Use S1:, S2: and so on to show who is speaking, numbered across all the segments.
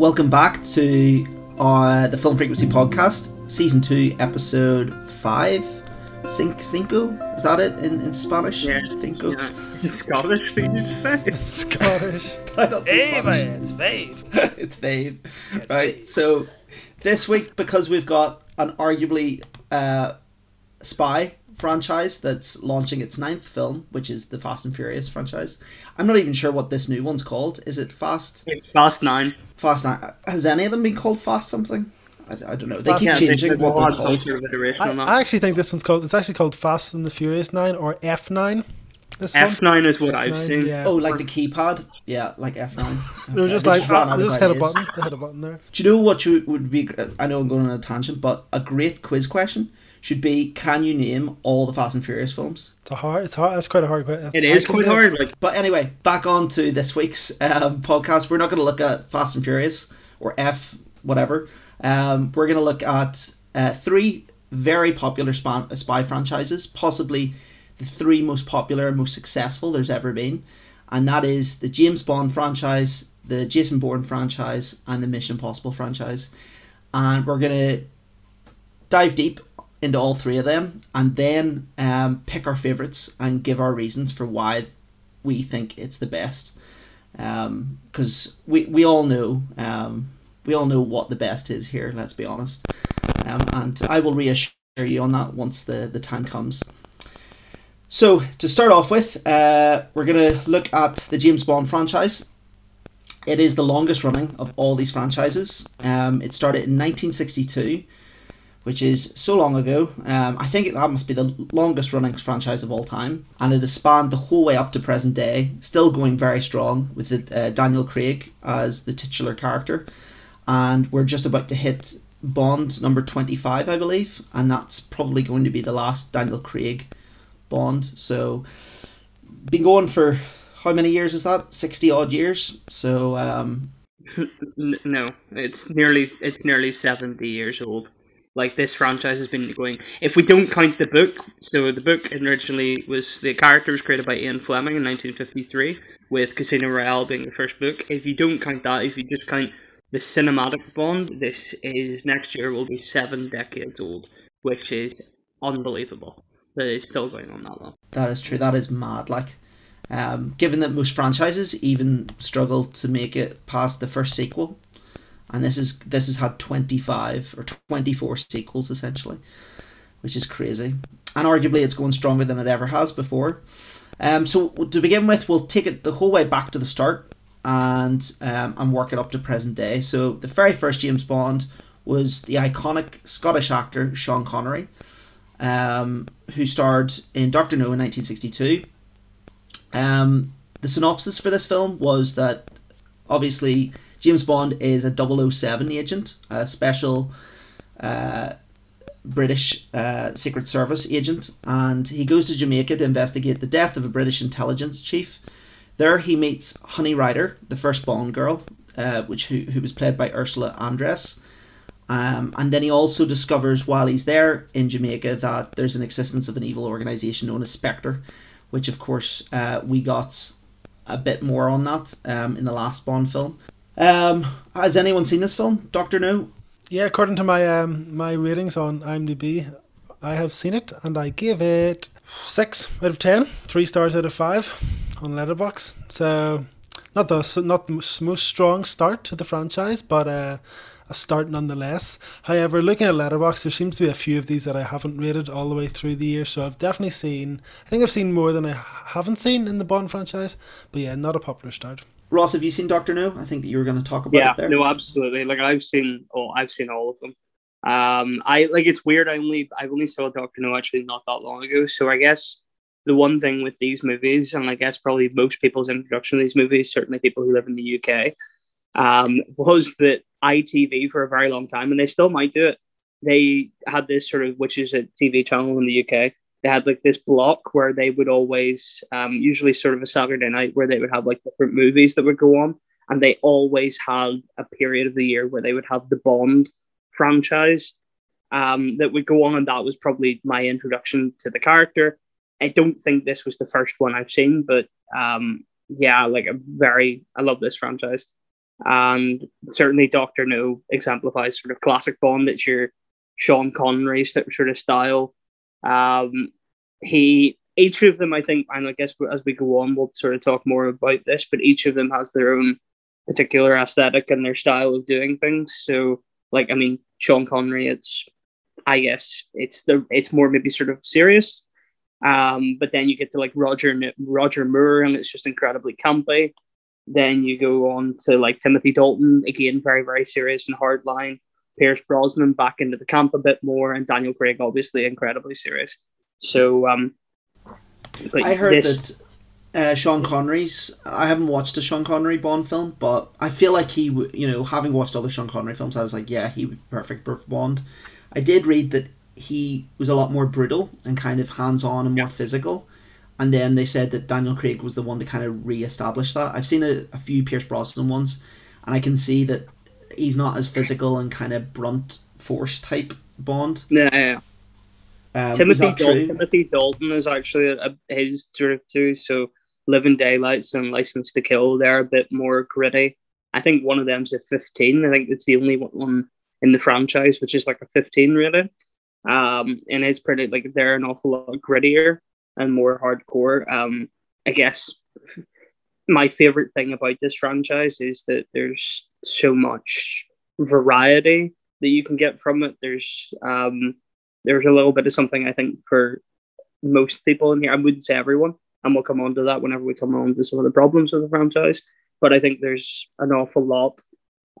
S1: Welcome back to uh, the Film Frequency Podcast, Season 2, Episode 5. Cinco, cinco? Is that it in, in Spanish?
S2: Yeah,
S1: Cinco.
S2: yeah. Scottish, did you say?
S3: It's Scottish.
S1: I don't say
S4: Hey,
S1: Spanish.
S4: man, it's Fave.
S1: it's Fave.
S4: It's
S1: right.
S4: Fave.
S1: So this week, because we've got an arguably uh, spy franchise that's launching its ninth film, which is the Fast and Furious franchise. I'm not even sure what this new one's called. Is it Fast?
S2: Fast Nine.
S1: Fast Nine? Has any of them been called Fast something? I, I don't know. They
S3: Fast-
S1: keep
S2: Yeah,
S1: changing what they're called.
S2: sort iteration
S3: I. I actually think this one's called. It's actually called Fast and the Furious Nine or F Nine. This
S2: F
S3: one.
S2: nine is what I've
S3: F9,
S2: seen.
S3: yeah.
S1: Oh, like the keypad? Yeah, like F9.
S3: They were
S1: Okay,
S3: just
S1: they
S3: like,
S1: ran
S3: ah, they
S1: of
S3: just hit a button. They hit a button there.
S1: Do you know what you would be? I know I'm going on a tangent, but a great quiz question should be: Can you name all the Fast and Furious films?
S3: It's a hard. It's hard. That's quite a hard question.
S2: It is quite hard. Like
S1: But anyway, back on to this week's um, podcast. We're not going to look at Fast and Furious or F whatever. Um, we're going to look at uh, three very popular spy, spy franchises, possibly the three most popular and most successful there's ever been, and that is the James Bond franchise, the Jason Bourne franchise, and the Mission Impossible franchise. And we're going to dive deep into all three of them and then um, pick our favorites and give our reasons for why we think it's the best. Because we, we all know um, we all know what the best is here let's be honest. Um, and i will reassure you on that once the, the time comes. So to start off with uh, we're going to look at the james bond franchise. It is the longest running of all these franchises. Um, it started in 1962 which is so long ago. Um, I think that must be the longest running franchise of all time, and it has spanned the whole way up to present day, still going very strong with the, uh, Daniel Craig as the titular character, and we're just about to hit Bond number twenty five, I believe, and that's probably going to be the last Daniel Craig Bond. So, been going for how many years is that? Sixty odd years. So. Um,
S2: no, it's nearly it's nearly seventy years old. Like this franchise has been going. If we don't count the book, so the book originally was the character was created by Ian Fleming in 1953, with Casino Royale being the first book. If you don't count that, if you just count the cinematic Bond, this is next year will be seven decades old, which is unbelievable. That it's still going on that long.
S1: That is true. That is mad. Like, um, given that most franchises even struggle to make it past the first sequel, and this is this has had twenty five or twenty four sequels essentially, which is crazy. And arguably, it's going stronger than it ever has before. Um, so to begin with, we'll take it the whole way back to the start and um, and work it up to present day. So the very first James Bond was the iconic Scottish actor Sean Connery, um, who starred in Doctor No in 1962. Um, the synopsis for this film was that obviously James Bond is a 007 agent, a special uh, British uh, Secret Service agent, and he goes to Jamaica to investigate the death of a British intelligence chief. There he meets Honey Ryder, the first Bond girl, uh, which who, who was played by Ursula Andress. Um, and then he also discovers while he's there in Jamaica that there's an existence of an evil organization known as Spectre, which of course uh, we got a bit more on that um, in the last Bond film. Um, has anyone seen this film, Doctor No?
S3: Yeah, according to my um my ratings on IMDb, I have seen it and I give it six out of ten, three stars out of five on Letterbox. So not the not the most strong start to the franchise, but uh, a start nonetheless. However, looking at Letterbox, there seems to be a few of these that I haven't rated all the way through the year. So I've definitely seen. I think I've seen more than I haven't seen in the Bond franchise. But yeah, not a popular start.
S1: Ross, have you seen Doctor No? I think that you were going to talk about
S2: yeah,
S1: it there.
S2: no, absolutely. Like I've seen, oh, I've seen all of them. Um, I like it's weird. I only I only saw Doctor No actually not that long ago. So I guess the one thing with these movies, and I guess probably most people's introduction to these movies, certainly people who live in the UK, um, was that ITV for a very long time, and they still might do it. They had this sort of, which is a TV channel in the UK. They had like this block where they would always, um, usually sort of a Saturday night, where they would have like different movies that would go on, and they always had a period of the year where they would have the Bond franchise um, that would go on, and that was probably my introduction to the character. I don't think this was the first one I've seen, but um, yeah, like a very, I love this franchise. and certainly Doctor No exemplifies sort of classic Bond. It's your Sean Connery sort of style. Um, he each of them, I think, and I guess as we go on, we'll sort of talk more about this. But each of them has their own particular aesthetic and their style of doing things. So, like, I mean, Sean Connery, it's, I guess, it's the it's more maybe sort of serious. Um, but then you get to like Roger Roger Moore, and it's just incredibly campy. Then you go on to like Timothy Dalton, again, very, very serious and hard line. Pierce Brosnan back into the camp a bit more, and Daniel Craig, obviously, incredibly serious. So, um,
S1: I heard this... that uh, Sean Connery's. I haven't watched a Sean Connery Bond film, but I feel like he you know, having watched other Sean Connery films, I was like, yeah, he would be perfect for Bond. I did read that he was a lot more brutal and kind of hands on and more yeah. physical and then they said that Daniel Craig was the one to kind of re-establish that. I've seen a, a few Pierce Brosnan ones, and I can see that he's not as physical and kind of brunt force type Bond.
S2: Yeah, yeah. Um, Timothy, Dalton, Timothy Dalton is actually a, his sort of too. So Living Daylights and License to Kill, they're a bit more gritty. I think one of them's a 15. I think it's the only one in the franchise which is like a 15 rated. Um, and it's pretty like they're an awful lot grittier and more hardcore. Um, I guess my favorite thing about this franchise is that there's so much variety that you can get from it. There's um, there's a little bit of something I think for most people in here. I wouldn't say everyone, and we'll come on to that whenever we come on to some of the problems with the franchise. But I think there's an awful lot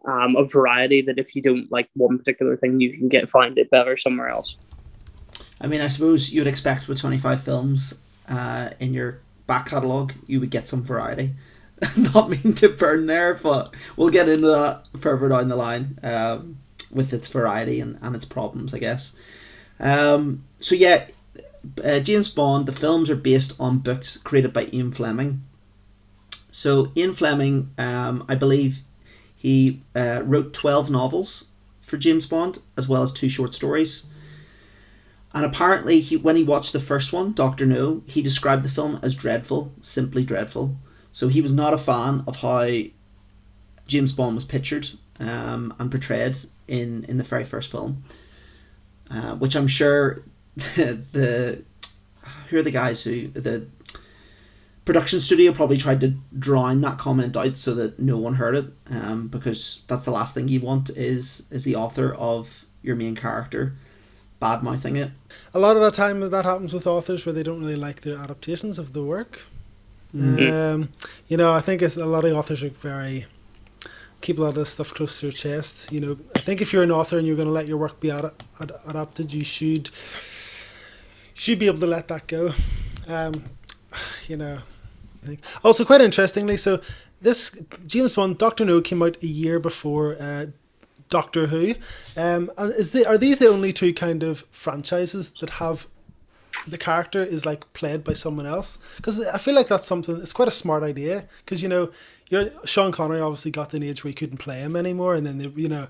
S2: um, of variety that if you don't like one particular thing, you can get find it better somewhere else.
S1: I mean, I suppose you'd expect with 25 films uh, in your back catalogue, you would get some variety. Not mean to burn there, but we'll get into that further down the line um, with its variety and, and its problems, I guess. Um, so, yeah, uh, James Bond, the films are based on books created by Ian Fleming. So, Ian Fleming, um, I believe he uh, wrote 12 novels for James Bond, as well as two short stories. And apparently, he when he watched the first one, Doctor No, he described the film as dreadful, simply dreadful. So he was not a fan of how James Bond was pictured um, and portrayed in in the very first film, uh, which I'm sure the, the who are the guys who the production studio probably tried to drown that comment out so that no one heard it um, because that's the last thing you want is is the author of your main character bad mouthing it.
S3: A lot of the time that happens with authors where they don't really like their adaptations of the work. Mm-hmm. Um, you know, I think it's, a lot of authors are very keep a lot of this stuff close to your chest. You know, I think if you're an author and you're going to let your work be ad- ad- adapted, you should should be able to let that go. Um, you know, also quite interestingly, so this James Bond Doctor No came out a year before uh, Doctor Who. Um, is the, are these the only two kind of franchises that have the character is like played by someone else? Because I feel like that's something. It's quite a smart idea. Because you know, you're, Sean Connery obviously got to an age where he couldn't play him anymore, and then they, you know,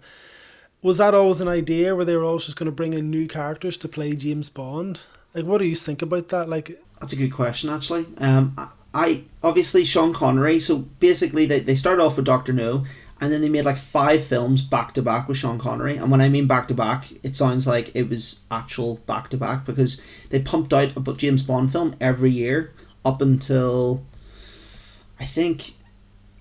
S3: was that always an idea where they were always just going to bring in new characters to play James Bond? Like, what do you think about that? Like,
S1: that's a good question, actually. Um, I obviously Sean Connery. So basically, they they start off with Doctor No, and then they made like five films back to back with Sean Connery. And when I mean back to back, it sounds like it was actual back to back because they pumped out a James Bond film every year up until I think,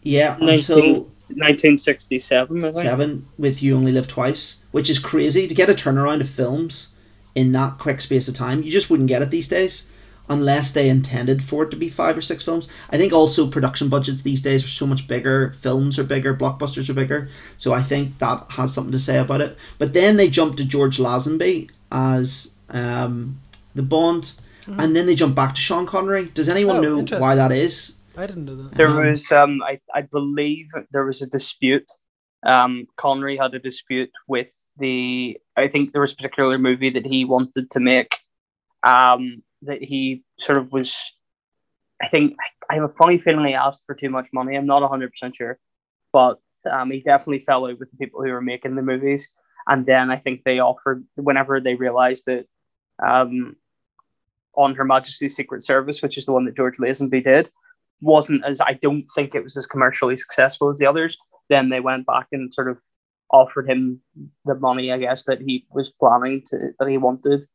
S1: yeah, 19, until
S2: 1967.
S1: Seven with You Only Live Twice, which is crazy to get a turnaround of films in that quick space of time. You just wouldn't get it these days unless they intended for it to be five or six films. I think also production budgets these days are so much bigger, films are bigger, blockbusters are bigger. So I think that has something to say about it. But then they jumped to George Lazenby as um, the Bond, mm-hmm. and then they jump back to Sean Connery. Does anyone oh, know why that is?
S3: I didn't know that.
S2: There um, was, um, I, I believe, there was a dispute. Um, Connery had a dispute with the. I think there was a particular movie that he wanted to make. Um, that he sort of was. I think I have a funny feeling he asked for too much money. I'm not 100 percent sure, but um, he definitely fell out with the people who were making the movies. And then I think they offered whenever they realized that um, on Her Majesty's Secret Service, which is the one that George Lazenby did, wasn't as I don't think it was as commercially successful as the others. then they went back and sort of offered him the money, I guess, that he was planning to that he wanted.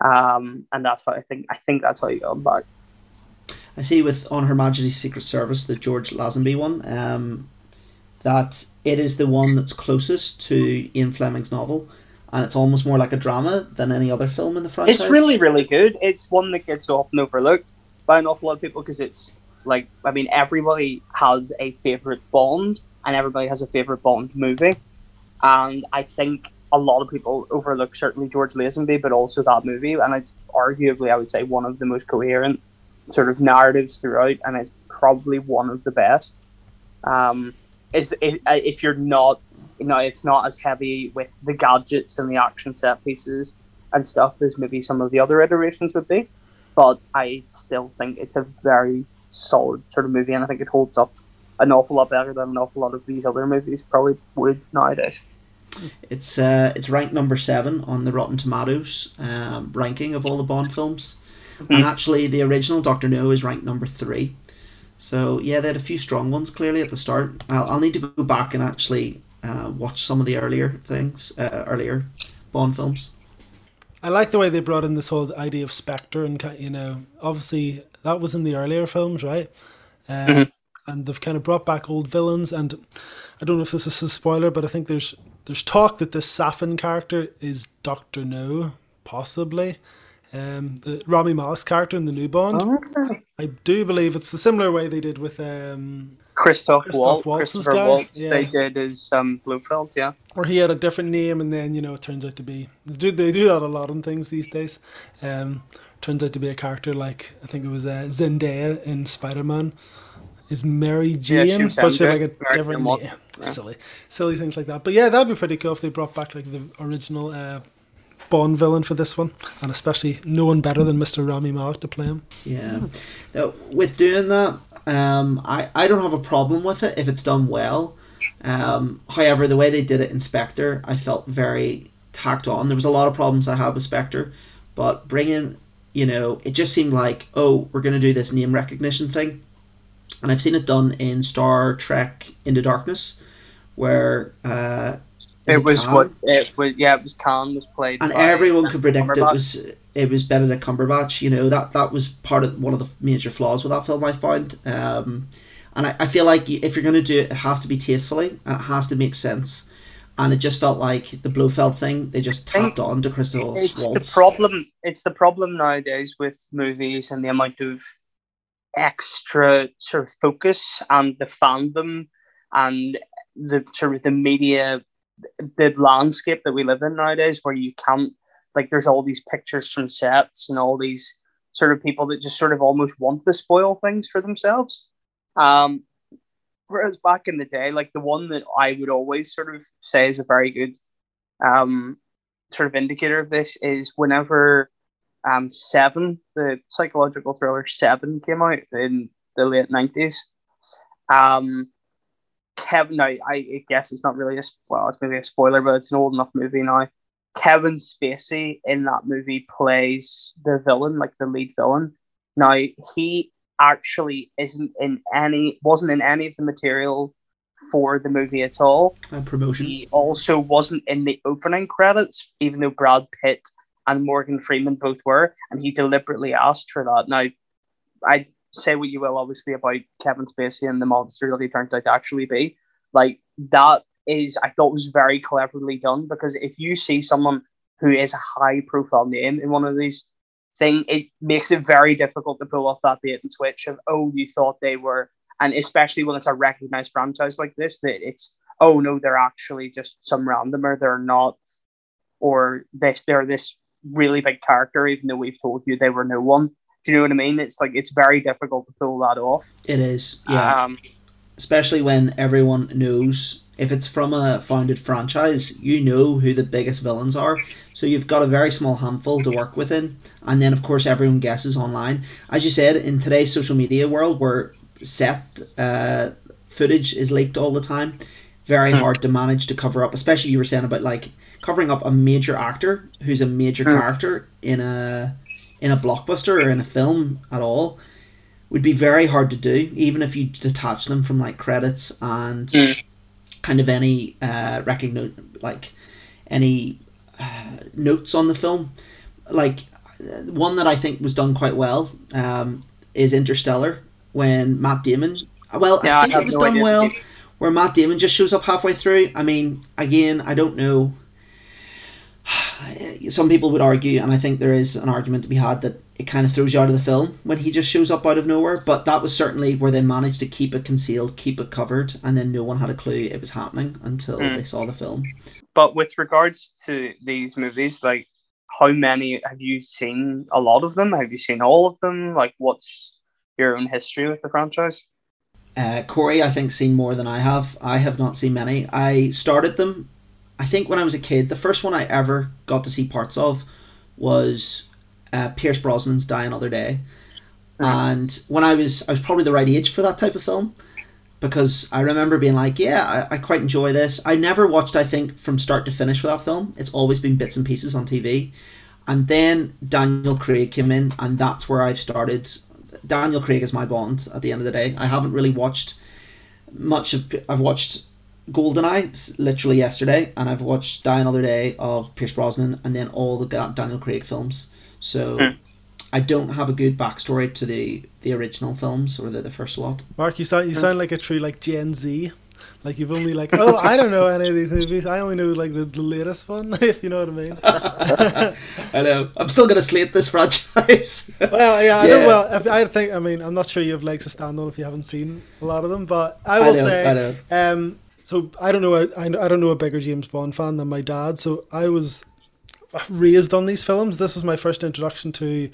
S2: Um, and that's why I think I think that's how you got him back.
S1: I see with on Her Majesty's Secret Service, the George Lazenby one, um, that it is the one that's closest to Ian Fleming's novel, and it's almost more like a drama than any other film in the franchise.
S2: It's really, really good. It's one that gets often overlooked by an awful lot of people because it's like, I mean, everybody has a favorite Bond, and everybody has a favorite Bond movie, and I think a lot of people overlook certainly George Lazenby, but also that movie, and it's arguably, I would say, one of the most coherent sort of narratives throughout, and it's probably one of the best. Um, is it, uh, if you're not, you know, it's not as heavy with the gadgets and the action set pieces and stuff as maybe some of the other iterations would be, but I still think it's a very solid sort of movie, and I think it holds up an awful lot better than an awful lot of these other movies probably would nowadays.
S1: It's uh, it's ranked number seven on the Rotten Tomatoes um, ranking of all the Bond films, mm-hmm. and actually the original Doctor No is ranked number three. So yeah, they had a few strong ones clearly at the start. I'll, I'll need to go back and actually uh, watch some of the earlier things, uh, earlier Bond films.
S3: I like the way they brought in this whole idea of Spectre, and you know, obviously that was in the earlier films, right? Uh, mm-hmm. And they've kind of brought back old villains, and I don't know if this is a spoiler, but I think there's there's talk that this Safin character is Doctor No, possibly. Um, the Rami Malek's character in the new Bond. Okay. I do believe it's the similar way they did with um,
S2: Christoph, Christoph Waltz, Christopher guy. Waltz. Yeah. They did his um, Blofeld, yeah.
S3: Or he had a different name, and then you know it turns out to be they do they do that a lot on things these days. Um, turns out to be a character like I think it was uh, Zendaya in Spider Man is Mary Jane, yeah, she but she's like a different name. Yeah. Silly, silly things like that. But yeah, that'd be pretty cool if they brought back like the original uh, Bond villain for this one, and especially no one better than Mr. Rami Malek to play him.
S1: Yeah, now, with doing that, um, I I don't have a problem with it if it's done well. Um, however, the way they did it in Spectre, I felt very tacked on. There was a lot of problems I had with Spectre, but bringing, you know, it just seemed like, oh, we're going to do this name recognition thing and I've seen it done in Star Trek Into Darkness, where uh,
S2: it was Khan? what it was. Yeah, it was Khan was played,
S1: and everyone could predict it was it was Benedict Cumberbatch. You know that that was part of one of the major flaws with that film. I found, um, and I, I feel like if you're going to do it, it has to be tastefully and it has to make sense. And it just felt like the Blofeld thing they just tapped on to
S2: Christoph Waltz. the problem. It's the problem nowadays with movies and the amount of extra sort of focus and the fandom and the sort of the media the landscape that we live in nowadays where you can't like there's all these pictures from sets and all these sort of people that just sort of almost want to spoil things for themselves um whereas back in the day like the one that i would always sort of say is a very good um sort of indicator of this is whenever um, Seven, the psychological thriller Seven, came out in the late nineties. Um, Kevin, now I guess it's not really a well, it's maybe a spoiler, but it's an old enough movie now. Kevin Spacey in that movie plays the villain, like the lead villain. Now he actually isn't in any, wasn't in any of the material for the movie at all.
S1: And promotion.
S2: He also wasn't in the opening credits, even though Brad Pitt and Morgan Freeman both were, and he deliberately asked for that. Now, I say what you will, obviously, about Kevin Spacey and the monster that he turned out to actually be. Like that is, I thought was very cleverly done because if you see someone who is a high profile name in one of these thing, it makes it very difficult to pull off that bait and switch of oh, you thought they were, and especially when it's a recognized franchise like this, that it's oh no, they're actually just some randomer, they're not, or this they're this really big character, even though we've told you they were no one. Do you know what I mean? It's like it's very difficult to pull that off.
S1: It is, yeah. Um, Especially when everyone knows if it's from a founded franchise, you know who the biggest villains are. So you've got a very small handful to work within, and then of course everyone guesses online. As you said, in today's social media world, where set uh, footage is leaked all the time, very hmm. hard to manage to cover up. Especially you were saying about like covering up a major actor who's a major mm. character in a in a blockbuster or in a film at all would be very hard to do, even if you detach them from like credits and mm. kind of any uh, recogni- like any uh, notes on the film. Like one that I think was done quite well um, is Interstellar when Matt Damon. Well,
S2: Yeah, I
S1: I think
S2: have
S1: it was
S2: no
S1: done
S2: idea.
S1: well where Matt Damon just shows up halfway through. I mean, again, I don't know. Some people would argue, and I think there is an argument to be had that it kind of throws you out of the film when he just shows up out of nowhere. But that was certainly where they managed to keep it concealed, keep it covered, and then no one had a clue it was happening until
S2: Mm.
S1: they saw the film.
S2: But with regards to these movies, like how many have you seen? A lot of them? Have you seen all of them? Like, what's your own history with the franchise?
S1: Uh, Corey, I think, seen more than I have. I have not seen many. I started them, I think, when I was a kid. The first one I ever got to see parts of was uh, Pierce Brosnan's Die Another Day, and when I was, I was probably the right age for that type of film, because I remember being like, yeah, I, I quite enjoy this. I never watched, I think, from start to finish with that film. It's always been bits and pieces on TV, and then Daniel Craig came in, and that's where I've started. Daniel Craig is my Bond at the end of the day. I haven't really watched much of. I've watched GoldenEye s- literally yesterday, and I've watched Die Another Day of Pierce Brosnan, and then all the Daniel Craig films. So
S2: Hmm.
S1: I don't have a good backstory to the the original films or the, the first lot.
S3: Mark, you sound you sound like a true like Gen Z. Like you've only like oh I don't know any of these movies. I only know like the, the latest one, if you know what I mean.
S1: I know. I'm still gonna slate this franchise.
S3: Well, yeah, I
S1: Yeah.
S3: know. Well, if, I think I mean I'm not sure you have legs to stand on if you haven't seen a lot of them, but I
S1: I
S3: will
S1: know,
S3: say,
S1: I know.
S3: um, so I don't know. I, I don't know a bigger James Bond fan than my dad. So I was raised on these films. This was my first introduction to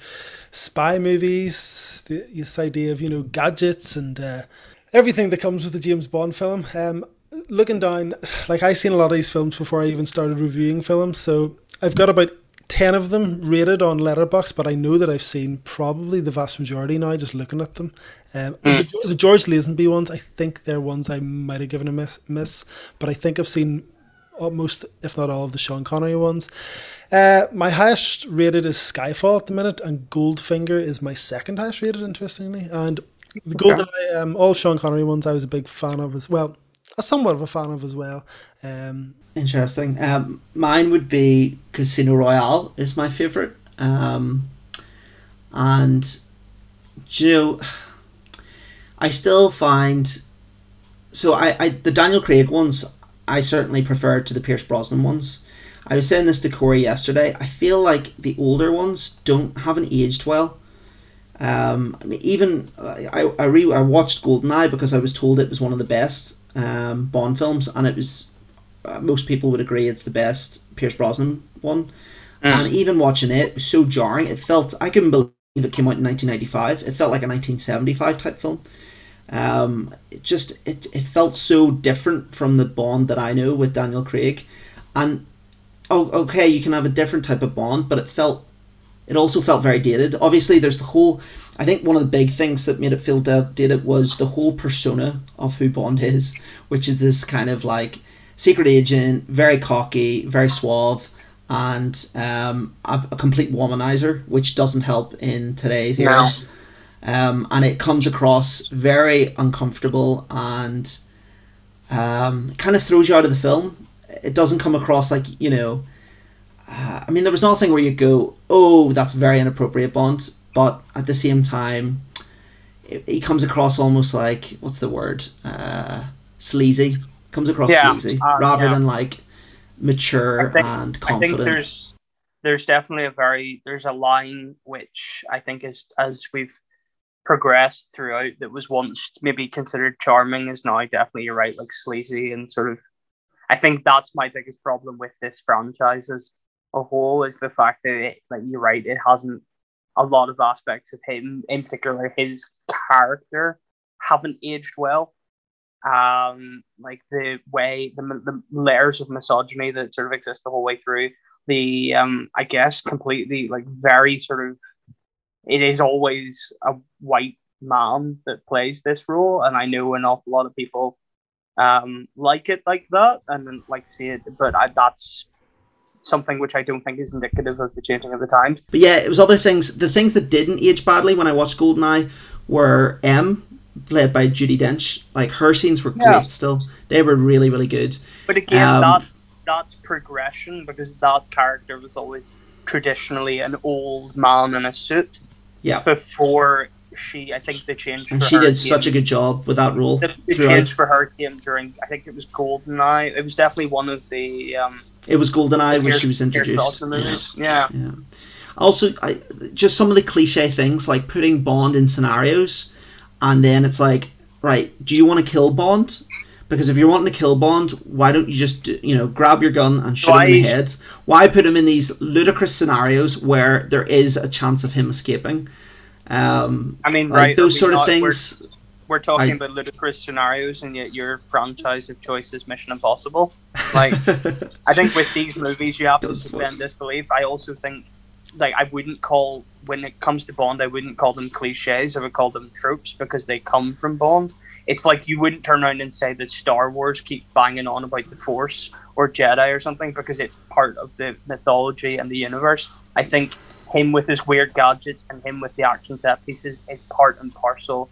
S3: spy movies. The, this idea of you know gadgets and uh, everything that comes with the James Bond film. Um, looking down, like I seen a lot of these films before I even started reviewing films. So I've got about ten of them rated on Letterbox, but I know that I've seen probably the vast majority now. Just looking at them, um, and the, the George Lazenby ones, I think they're ones I might have given a miss, miss, but I think I've seen most, if not all, of the Sean Connery ones. Uh, my highest rated is Skyfall at the minute, and Goldfinger is my second highest rated, interestingly. And the Goldeneye, um, all Sean Connery ones, I was a big fan of as well. Somewhat of a fan of as well. Um,
S1: Interesting. Um, mine would be Casino Royale is my favorite. Um, and you know, I still find so I, I the Daniel Craig ones I certainly prefer to the Pierce Brosnan ones. I was saying this to Corey yesterday. I feel like the older ones don't haven't aged well. Um, I mean, even I I, re- I watched Goldeneye because I was told it was one of the best um, Bond films, and it was uh, most people would agree it's the best Pierce Brosnan one. And even watching it, it was so jarring. It felt I couldn't believe it came out in 1995. It felt like a 1975 type film. Um, it just it, it felt so different from the Bond that I know with Daniel Craig, and oh okay you can have a different type of Bond, but it felt it also felt very dated. Obviously, there's the whole. I think one of the big things that made it feel da- dated was the whole persona of who Bond is, which is this kind of like secret agent, very cocky, very suave, and um, a, a complete womanizer, which doesn't help in today's era.
S2: No.
S1: Um, and it comes across very uncomfortable and um, kind of throws you out of the film. It doesn't come across like you know. Uh, I mean, there was nothing where you go, "Oh, that's very inappropriate, Bond," but at the same time, it, he comes across almost like what's the word? Uh, sleazy. Comes across
S2: Yeah,
S1: sleazy
S2: uh,
S1: rather
S2: yeah.
S1: than like mature
S2: think-
S1: and confident.
S2: I think there's there's definitely a very there's a line which I think is as we've progressed throughout that was once maybe considered charming is now definitely you're right like sleazy and sort of I think that's my biggest problem with this franchise as a whole is the fact that it like you're right it hasn't a lot of aspects of him in particular his character haven't aged well. Um like the way the, the layers of misogyny that sort of exist the whole way through the um i guess completely like very sort of it is always a white man that plays this role and i know an awful lot of people um like it like that and like see it but I, that's something which i don't think is indicative of the changing of the times
S1: But yeah, it was other things. The things that didn't age badly when I watched Goldeneye were M played by Judi Dench. Like her scenes were
S2: Yeah.
S1: great. Still, they were really really good.
S2: But again,
S1: Um,
S2: that's that's progression because that character was always traditionally an old man in a suit.
S1: Yeah.
S2: Before she, I think the change.
S1: And she did
S2: came-
S1: such a good job with that role
S2: The, the change for her came during. I think it was Goldeneye. It was definitely one of the. Um,
S1: It was Goldeneye where she was introduced.
S2: Movies. Yeah.
S1: Yeah. Also, I, just some of the cliche things like putting Bond in scenarios, and then it's like, right, do you want to kill Bond? Because if you're wanting to kill Bond, why don't you just you know grab your gun and shoot him in the head? Why put him in these ludicrous scenarios where there is a chance of him escaping? Um,
S2: I mean,
S1: like
S2: right?
S1: those sort of things.
S2: We're talking
S1: I-
S2: about ludicrous scenarios, and yet your franchise of choice is Mission Impossible. Like, I think with these movies, you have to suspend disbelief. I also think, like, I wouldn't call when it comes to Bond, I wouldn't call them cliches. I would call them tropes because they come from Bond. It's like you wouldn't turn around and say that Star Wars keep banging on about the Force or Jedi or something because it's part of the mythology and the universe. I think him with his weird gadgets and him with the action set pieces is part and parcel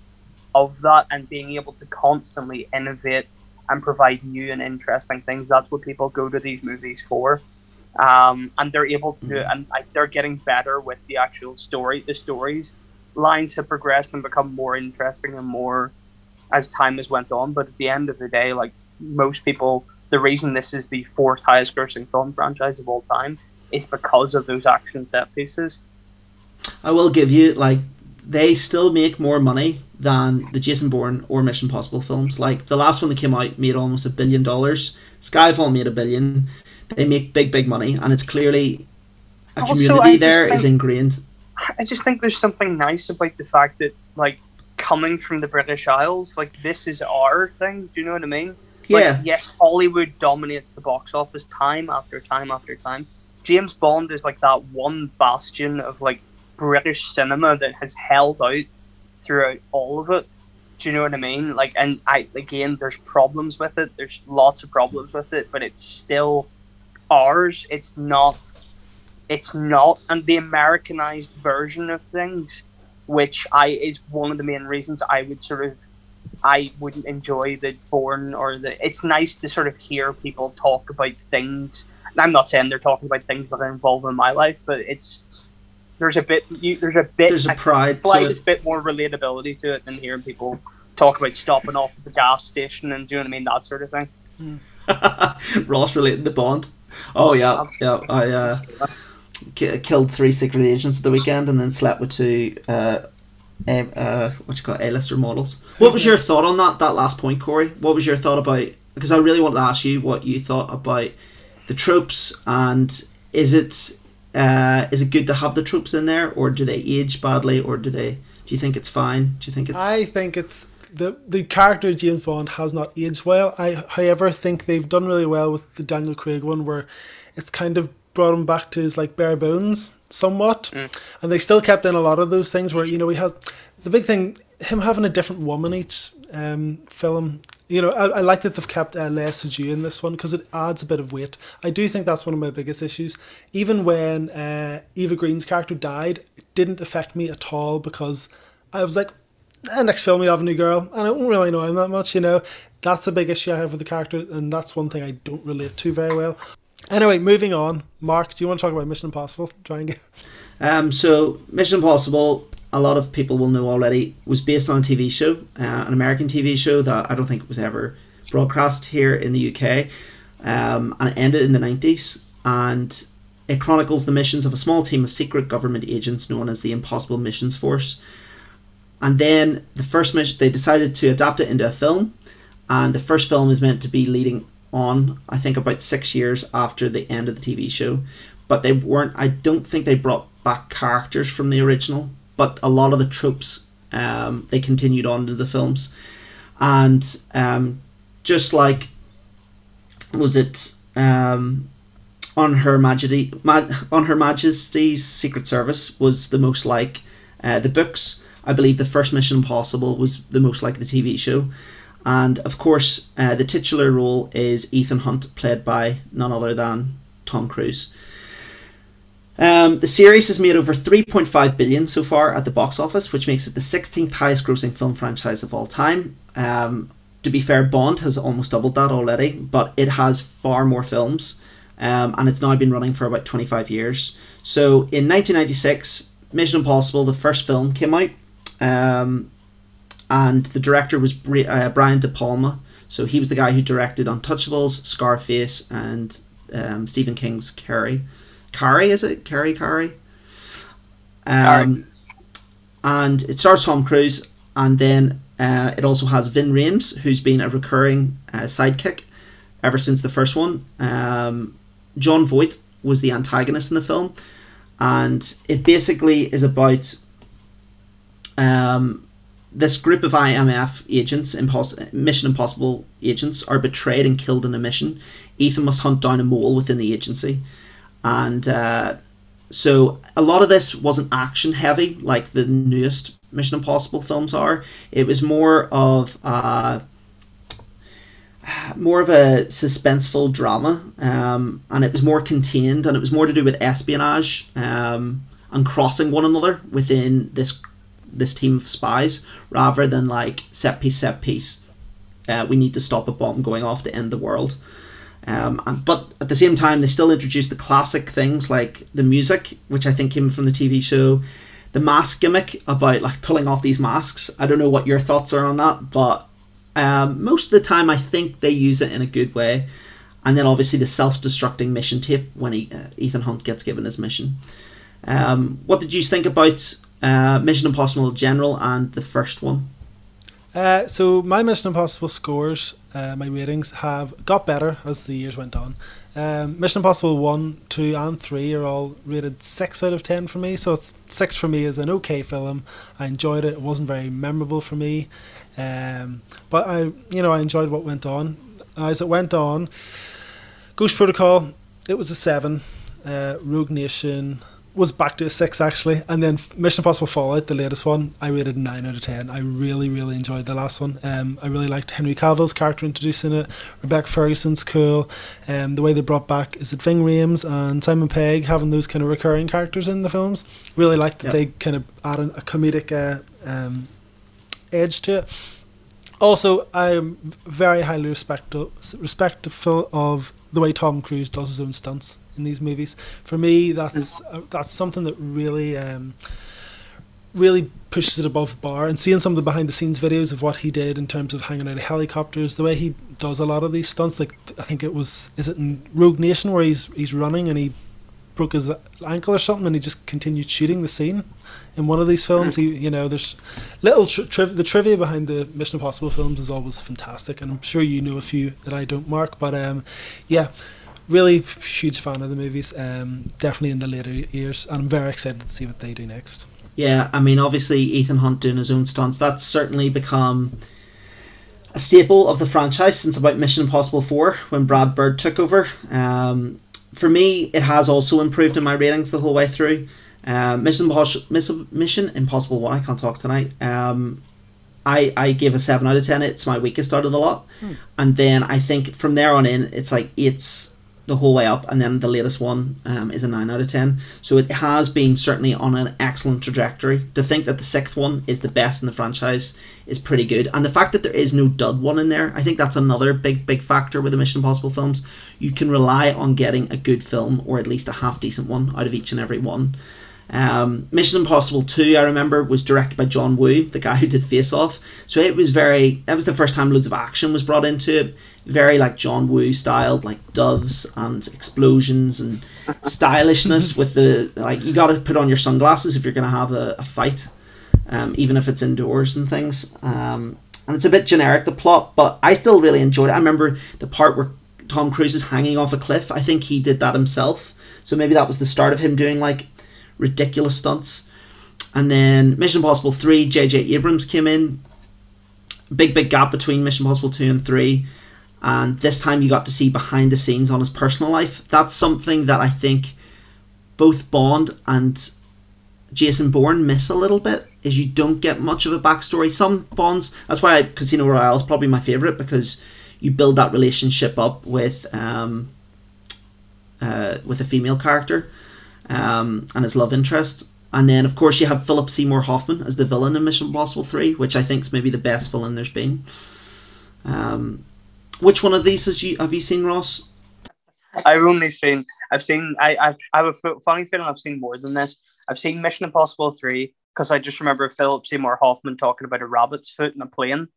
S2: of that and being able to constantly innovate and provide new and interesting things. That's what people go to these movies for. Um, and they're able to do it, and like, they're getting better with the actual story. The stories lines have progressed and become more interesting and more as time has went on. But at the end of the day, like most people, the reason this is the fourth highest grossing film franchise of all time is because of those action set pieces.
S1: I will give you like they still make more money than the Jason Bourne or Mission Possible films. Like the last one that came out made almost a billion dollars. Skyfall made a billion. They make big, big money, and it's clearly a
S2: Also,
S1: community there is ingrained.
S2: I just think there's something nice about the fact that, like, coming from the British Isles, like, this is our thing. Do you know what I mean? Like,
S1: Yeah,
S2: yes, Hollywood dominates the box office time after time after time. James Bond is like that one bastion of like British cinema that has held out throughout all of it. Do you know what I mean? Like, and I again, there's problems with it. There's lots of problems with it, but it's still ours. It's not. It's not, and the Americanized version of things, which I is one of the main reasons I would sort of I wouldn't enjoy the Bourne or the. It's nice to sort of hear people talk about things. And I'm not saying they're talking about things that are involved in my life, but it's there's a bit you, there's a bit
S1: There's a pride
S2: slightest
S1: it.
S2: bit more relatability to it than hearing people talk about stopping off at the gas station and doing you know I mean that sort of thing.
S1: Ross relating to Bond. Oh yeah, yeah. I uh, ki- killed three secret agents at the weekend, and then slept with two. Uh, um, uh, what you call A-lister models. What was your thought on that? That last point, Corey. What was your thought about? Because I really wanted to ask you what you thought about the tropes, and is it uh, is it good to have the tropes in there, or do they age badly, or do they? Do you think it's fine? Do you think it's?
S3: I think it's the the character of James Bond has not aged well. I, however, think they've done really well with the Daniel Craig one, where it's kind of brought him back to his like bare bones somewhat, and they still kept in a lot of those things where you know he has the big thing him having a different woman each um, film. You know, I, I like that they've kept uh, Lea Seydoux in this one because it adds a bit of weight. I do think that's one of my biggest issues. Even when uh, Eva Green's character died, it didn't affect me at all because I was like, eh, next film we have a new girl, and I don't really know him that much. You know, that's a big issue I have with the character, and that's one thing I don't relate to very well. Anyway, moving on. Mark, do you want to talk about Mission Impossible? Try and get.
S1: Um, so Mission Impossible, a lot of people will know already, was based on a TV show, uh, an American TV show that I don't think was ever broadcast here in the UK, um, and it ended in the nineties, and it chronicles the missions of a small team of secret government agents known as the Impossible Missions Force. And then the first mission, they decided to adapt it into a film, and the first film is meant to be leading on, I think, about six years after the end of the TV show but they weren't. I don't think they brought back characters from the original, but a lot of the tropes um, they continued on to the films, and um, just like was it um, on her Majesty Ma- on her Majesty's Secret Service was the most like uh, the books. I believe the first Mission Impossible was the most like the TV show. And of course, uh, the titular role is Ethan Hunt, played by none other than Tom Cruise. Um, the series has made over 3.5 billion so far at the box office, which makes it the 16th highest grossing film franchise of all time. Um, to be fair, Bond has almost doubled that already, but it has far more films, um, and it's now been running for about 25 years. So in 1996, Mission Impossible, the first film, came out, um, and the director was uh, Brian De Palma. So he was the guy who directed Untouchables, Scarface, and um, Stephen King's Carrie. Carrie, is it? Carrie, Carrie? Um, and it stars Tom Cruise, and then uh, it also has Ving Rhames, who's been a recurring uh, sidekick ever since the first one. Um, Jon Voight was the antagonist in the film, and it basically is about um, this group of IMF agents, Impos- Mission Impossible agents, are betrayed and killed in a mission. Ethan must hunt down a mole within the agency, and uh, so a lot of this wasn't action heavy like the newest Mission Impossible films are. It was more of uh, more of a suspenseful drama, um, and it was more contained, and it was more to do with espionage um, and crossing one another within this this team of spies, rather than like set piece, set piece. Uh, we need to stop a bomb going off to end the world. Um, but at the same time, they still introduced the classic things like the music, which I think came from the TV show, the mask gimmick about like pulling off these masks. I don't know what your thoughts are on that, but um, most of the time I think they use it in a good way. And then obviously the self-destructing mission tape when he, uh, Ethan Hunt gets given his mission. Um, what did you think about uh, Mission Impossible general and the first one?
S3: Uh, so my Mission Impossible scores, uh, my ratings have got better as the years went on. Um, Mission Impossible 1, 2, and 3 are all rated 6 out of 10 for me. So it's 6 for me is an okay film. I enjoyed it. It wasn't very memorable for me. Um, but I, you know, I enjoyed what went on. As it went on, Ghost Protocol, it was a 7. Uh, Rogue Nation, was back to a six actually, and then Mission Impossible Fallout, the latest one, I rated nine out of ten. I really, really enjoyed the last one. Um, I really liked Henry Cavill's character introduced in it. Rebecca Ferguson's cool. Um, the way they brought back is it Ving Rhames and Simon Pegg having those kind of recurring characters in the films. Really liked that yep. they kind of add a comedic uh, um, edge to it. Also, I am very highly respectful respectful of the way Tom Cruise does his own stunts in these movies. For me, that's uh, that's something that really. Um, really pushes it above bar and seeing some of the behind the scenes videos of what he did in terms of hanging out of helicopters the way he does a lot of these stunts like I think it was is it in Rogue Nation where he's he's running and he broke his ankle or something and he just continued shooting the scene in one of these films he you know there's little tri- tri- the trivia behind the Mission Impossible films is always fantastic and I'm sure you know a few that I don't mark but um yeah really huge fan of the movies. Um, definitely in the later years, and I'm very excited to see what they do next.
S1: Yeah, I mean, obviously Ethan Hunt doing his own stunts. That's certainly become a staple of the franchise since about Mission Impossible Four when Brad Bird took over. Um, for me, it has also improved in my ratings the whole way through. Um, Mission, Impossible, Mission Impossible One, I can't talk tonight. Um, I, I gave a 7 out of 10 it's my weakest out of the lot hmm. and then i think from there on in it's like it's the whole way up, and then the latest one um, is a 9 out of 10. So it has been certainly on an excellent trajectory. To think that the sixth one is the best in the franchise is pretty good. And the fact that there is no dud one in there, I think that's another big, big factor with the Mission Impossible films. You can rely on getting a good film, or at least a half decent one, out of each and every one. Um, Mission Impossible 2, I remember, was directed by John Woo, the guy who did Face Off. So it was very, that was the first time loads of action was brought into it. Very like John Woo style, like doves and explosions and stylishness with the, like, you gotta put on your sunglasses if you're gonna have a, a fight, um, even if it's indoors and things. Um, and it's a bit generic, the plot, but I still really enjoyed it. I remember the part where Tom Cruise is hanging off a cliff. I think he did that himself. So maybe that was the start of him doing like ridiculous stunts. And then Mission Impossible 3, J.J. Abrams came in. Big, big gap between Mission Impossible 2 and 3. And this time you got to see behind the scenes on his personal life. That's something that I think both Bond and Jason Bourne miss a little bit is you don't get much of a backstory. Some Bonds, that's why I, Casino Royale is probably my favourite because you build that relationship up with um, uh, with a female character. um, and his love interest. And then, of course, you have Philip Seymour Hoffman as the villain in Mission Impossible 3, which I think is maybe the best villain there's been. Um, which one of these has you, have you seen, Ross?
S2: I've only seen, I've seen, I, I've, I have a funny feeling I've seen more than this. I've seen Mission Impossible 3 because I just remember Philip Seymour Hoffman talking about a rabbit's foot in a plane.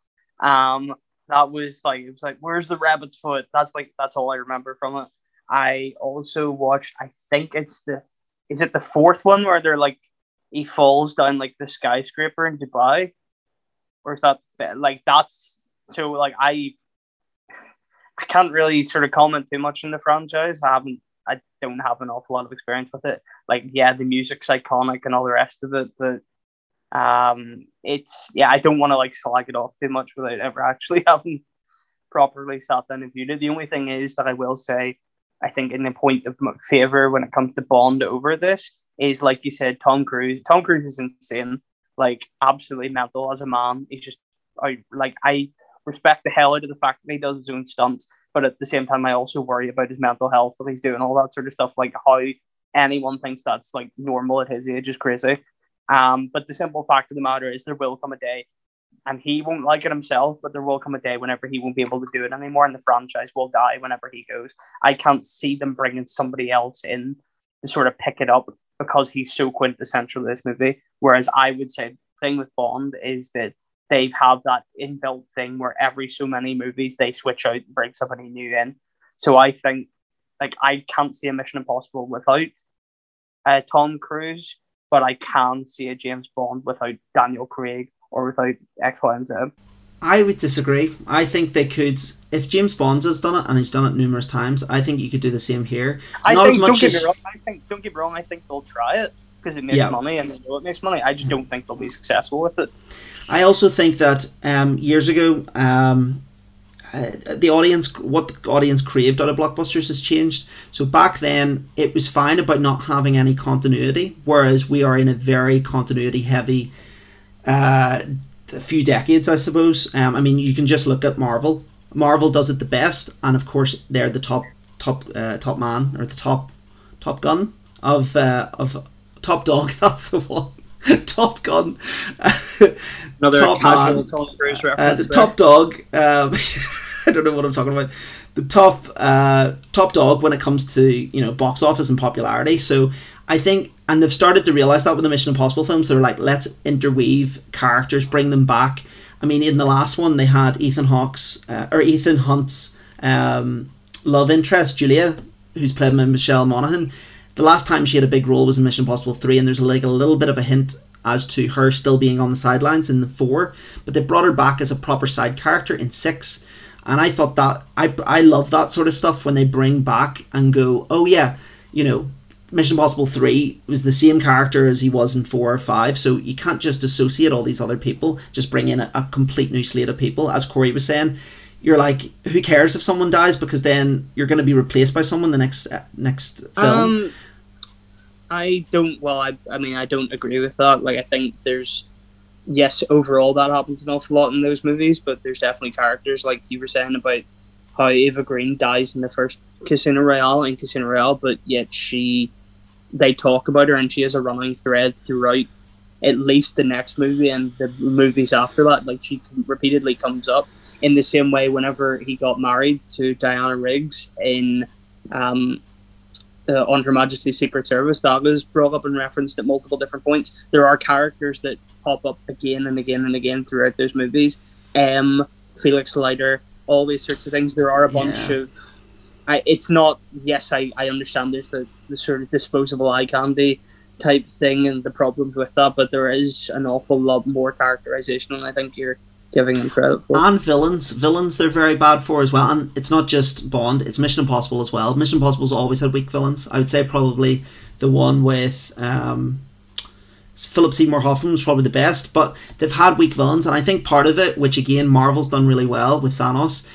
S2: Um, that was like, it was like, where's the rabbit's foot? That's like, that's all I remember from it. I also watched, I think it's the, is it the fourth one where they're like, he falls down like the skyscraper in Dubai? Or is that like, that's so like, I, I can't really sort of comment too much on the franchise. I haven't, I don't have an awful lot of experience with it. Like, yeah, the music's iconic and all the rest of it, but um, it's yeah, I don't want to like slag it off too much without ever actually having properly sat down and viewed it. The only thing is that I will say I think in the point of favor when it comes to Bond over this is like you said, Tom Cruise. Tom Cruise is insane, like absolutely mental as a man. He's just I like I respect the hell out of the fact that he does his own stunts, but at the same time, I also worry about his mental health that he's doing all that sort of stuff. Like how anyone thinks that's like normal at his age is crazy. Um, but the simple fact of the matter is, there will come a day and he won't like it himself, but there will come a day whenever he won't be able to do it anymore, and the franchise will die whenever he goes. I can't see them bringing somebody else in to sort of pick it up because he's so quintessential to this movie. Whereas I would say the thing with Bond is that they have had that inbuilt thing where every so many movies they switch out and bring somebody new in. So I think like I can't see a Mission Impossible without uh, Tom Cruise, but I can see a James Bond without Daniel Craig or without X, Y, and Z.
S1: I would disagree. I think they could. If James Bond has done it and he's done it numerous times, I think you could do the same here.
S2: I Not think, as much don't as... get me wrong. I think don't get me wrong. I think they'll try it because it makes yeah. money and they know it makes money. I just don't think they'll be successful with it.
S1: I also think that um, years ago, um, uh, the audience, what the audience craved out of blockbusters has changed. So back then, it was fine about not having any continuity, whereas we are in a very continuity heavy uh, few decades, I suppose. Um, I mean, you can just look at Marvel. Marvel does it the best, and of course, they're the top top uh, top man or the top top gun of uh, of top dog. That's the one. top Gun.
S2: Another top casual Tom Cruise reference. Uh,
S1: the there. top dog. Um, I don't know what I'm talking about. The top uh, top dog when it comes to you know box office and popularity. So I think, and they've started to realize that with the Mission Impossible films. They're like, let's interweave characters, bring them back. I mean, in the last one, they had Ethan Hawke's uh, or Ethan Hunt's um, love interest, Julia, who's played by Michelle Monaghan the last time she had a big role was in Mission Impossible 3, and there's like a little bit of a hint as to her still being on the sidelines in the 4, but they brought her back as a proper side character in 6. And I thought that, I, I love that sort of stuff when they bring back and go, oh yeah, you know, Mission Impossible 3 was the same character as he was in 4 or 5, so you can't just associate all these other people, just bring in a, a complete new slate of people. As Corey was saying, you're like, who cares if someone dies because then you're going to be replaced by someone the next uh, next film. Um,
S2: I don't. Well, I, I mean, I don't agree with that. Like, I think there's, yes, overall that happens an awful lot in those movies, but there's definitely characters like you were saying about how Eva Green dies in the first Casino Royale and Casino Royale, but yet she, they talk about her and she has a running thread throughout at least the next movie and the movies after that. Like she repeatedly comes up in the same way whenever he got married to Diana Riggs in um, uh, on Her Majesty's Secret Service that was brought up and referenced at multiple different points. There are characters that pop up again and again and again throughout those movies. M, Felix Leiter, all these sorts of things. There are a bunch yeah. of. I, it's not. Yes, I, I understand there's the, the sort of disposable eye candy type thing and the problems with that, but there is an awful lot more characterization, and I think you're giving them credit for.
S1: And villains, villains they're very bad for as well. And it's not just Bond; it's Mission Impossible as well. Mission Impossible's always had weak villains. I would say probably the one with um, Philip Seymour Hoffman was probably the best, but they've had weak villains, and I think part of it, which again Marvel's done really well with Thanos,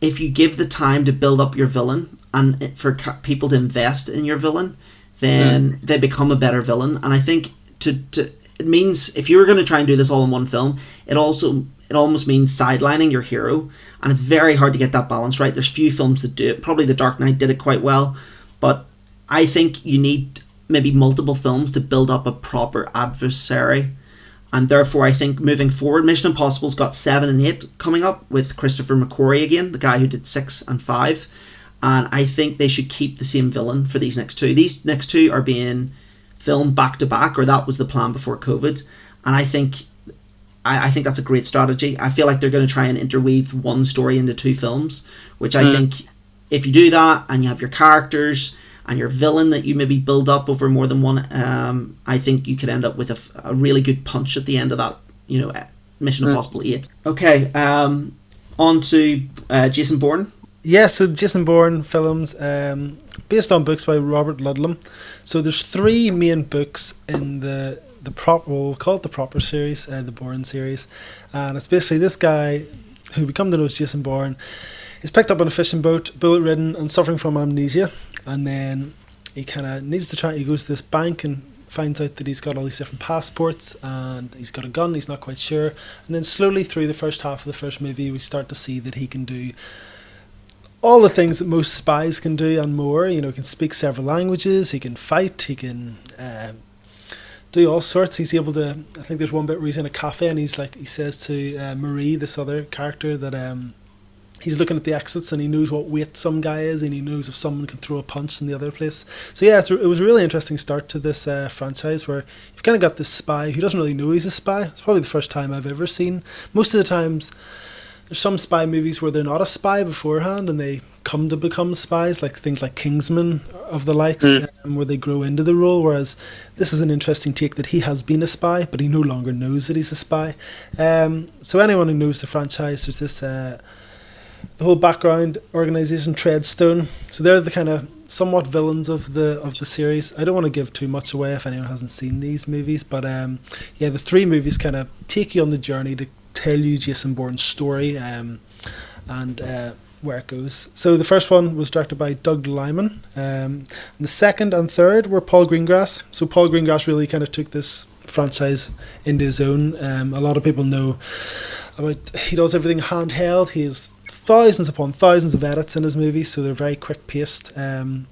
S1: if you give the time to build up your villain and for people to invest in your villain, then mm. they become a better villain. And I think to to it means if you were going to try and do this all in one film, it also it almost means sidelining your hero, and it's very hard to get that balance right. There's few films that do it. Probably The Dark Knight did it quite well, but I think you need maybe multiple films to build up a proper adversary. And therefore, I think moving forward, Mission Impossible's got seven and eight coming up with Christopher McQuarrie again, the guy who did six and five. And I think they should keep the same villain for these next two. These next two are being filmed back to back, or that was the plan before COVID. And I think I, I think that's a great strategy. I feel like they're going to try and interweave one story into two films, which I
S2: Mm.
S1: think if you do that and you have your characters and your villain that you maybe build up over more than one, um, I think you could end up with a really good punch at the end of that, you know, Mission
S2: Mm.
S1: Impossible 8. Okay, um, on to uh, Jason Bourne.
S3: Yeah, so Jason Bourne films, um, based on books by Robert Ludlum. So there's three main books in the the prop. We'll call it the proper series, uh, the Bourne series, and it's basically this guy who to know as Jason Bourne. He's picked up on a fishing boat, bullet ridden, and suffering from amnesia, and then he kind of needs to try. He goes to this bank and finds out that he's got all these different passports and he's got a gun. He's not quite sure, and then slowly through the first half of the first movie, we start to see that he can do all the things that most spies can do and more. You know, he can speak several languages, he can fight, he can um, do all sorts. He's able to. I think there's one bit where he's in a cafe and he's like, he says to uh, Marie, this other character, that um, he's looking at the exits and he knows what weight some guy is and he knows if someone can throw a punch in the other place. So yeah, it was a really interesting start to this uh, franchise where you've kind of got this spy who doesn't really know he's a spy. It's probably the first time I've ever seen. Most of the times there's some spy movies where they're not a spy beforehand and they come to become spies, like things like Kingsman of the likes,
S2: Mm.
S3: um, where they grow into the role. Whereas this is an interesting take that he has been a spy, but he no longer knows that he's a spy. Um, so anyone who knows the franchise, there's this uh, the whole background organization Treadstone. So they're the kind of somewhat villains of the of the series. I don't want to give too much away if anyone hasn't seen these movies, but um, yeah, the three movies kind of take you on the journey to tell you Jason Bourne's story um, and uh, where it goes. So the first one was directed by Doug Liman. Um, and the second and third were Paul Greengrass. So Paul Greengrass really kind of took this franchise into his own. Um, a lot of people know about he does everything handheld. He has thousands upon thousands of edits in his movies, so they're very quick paced. Um,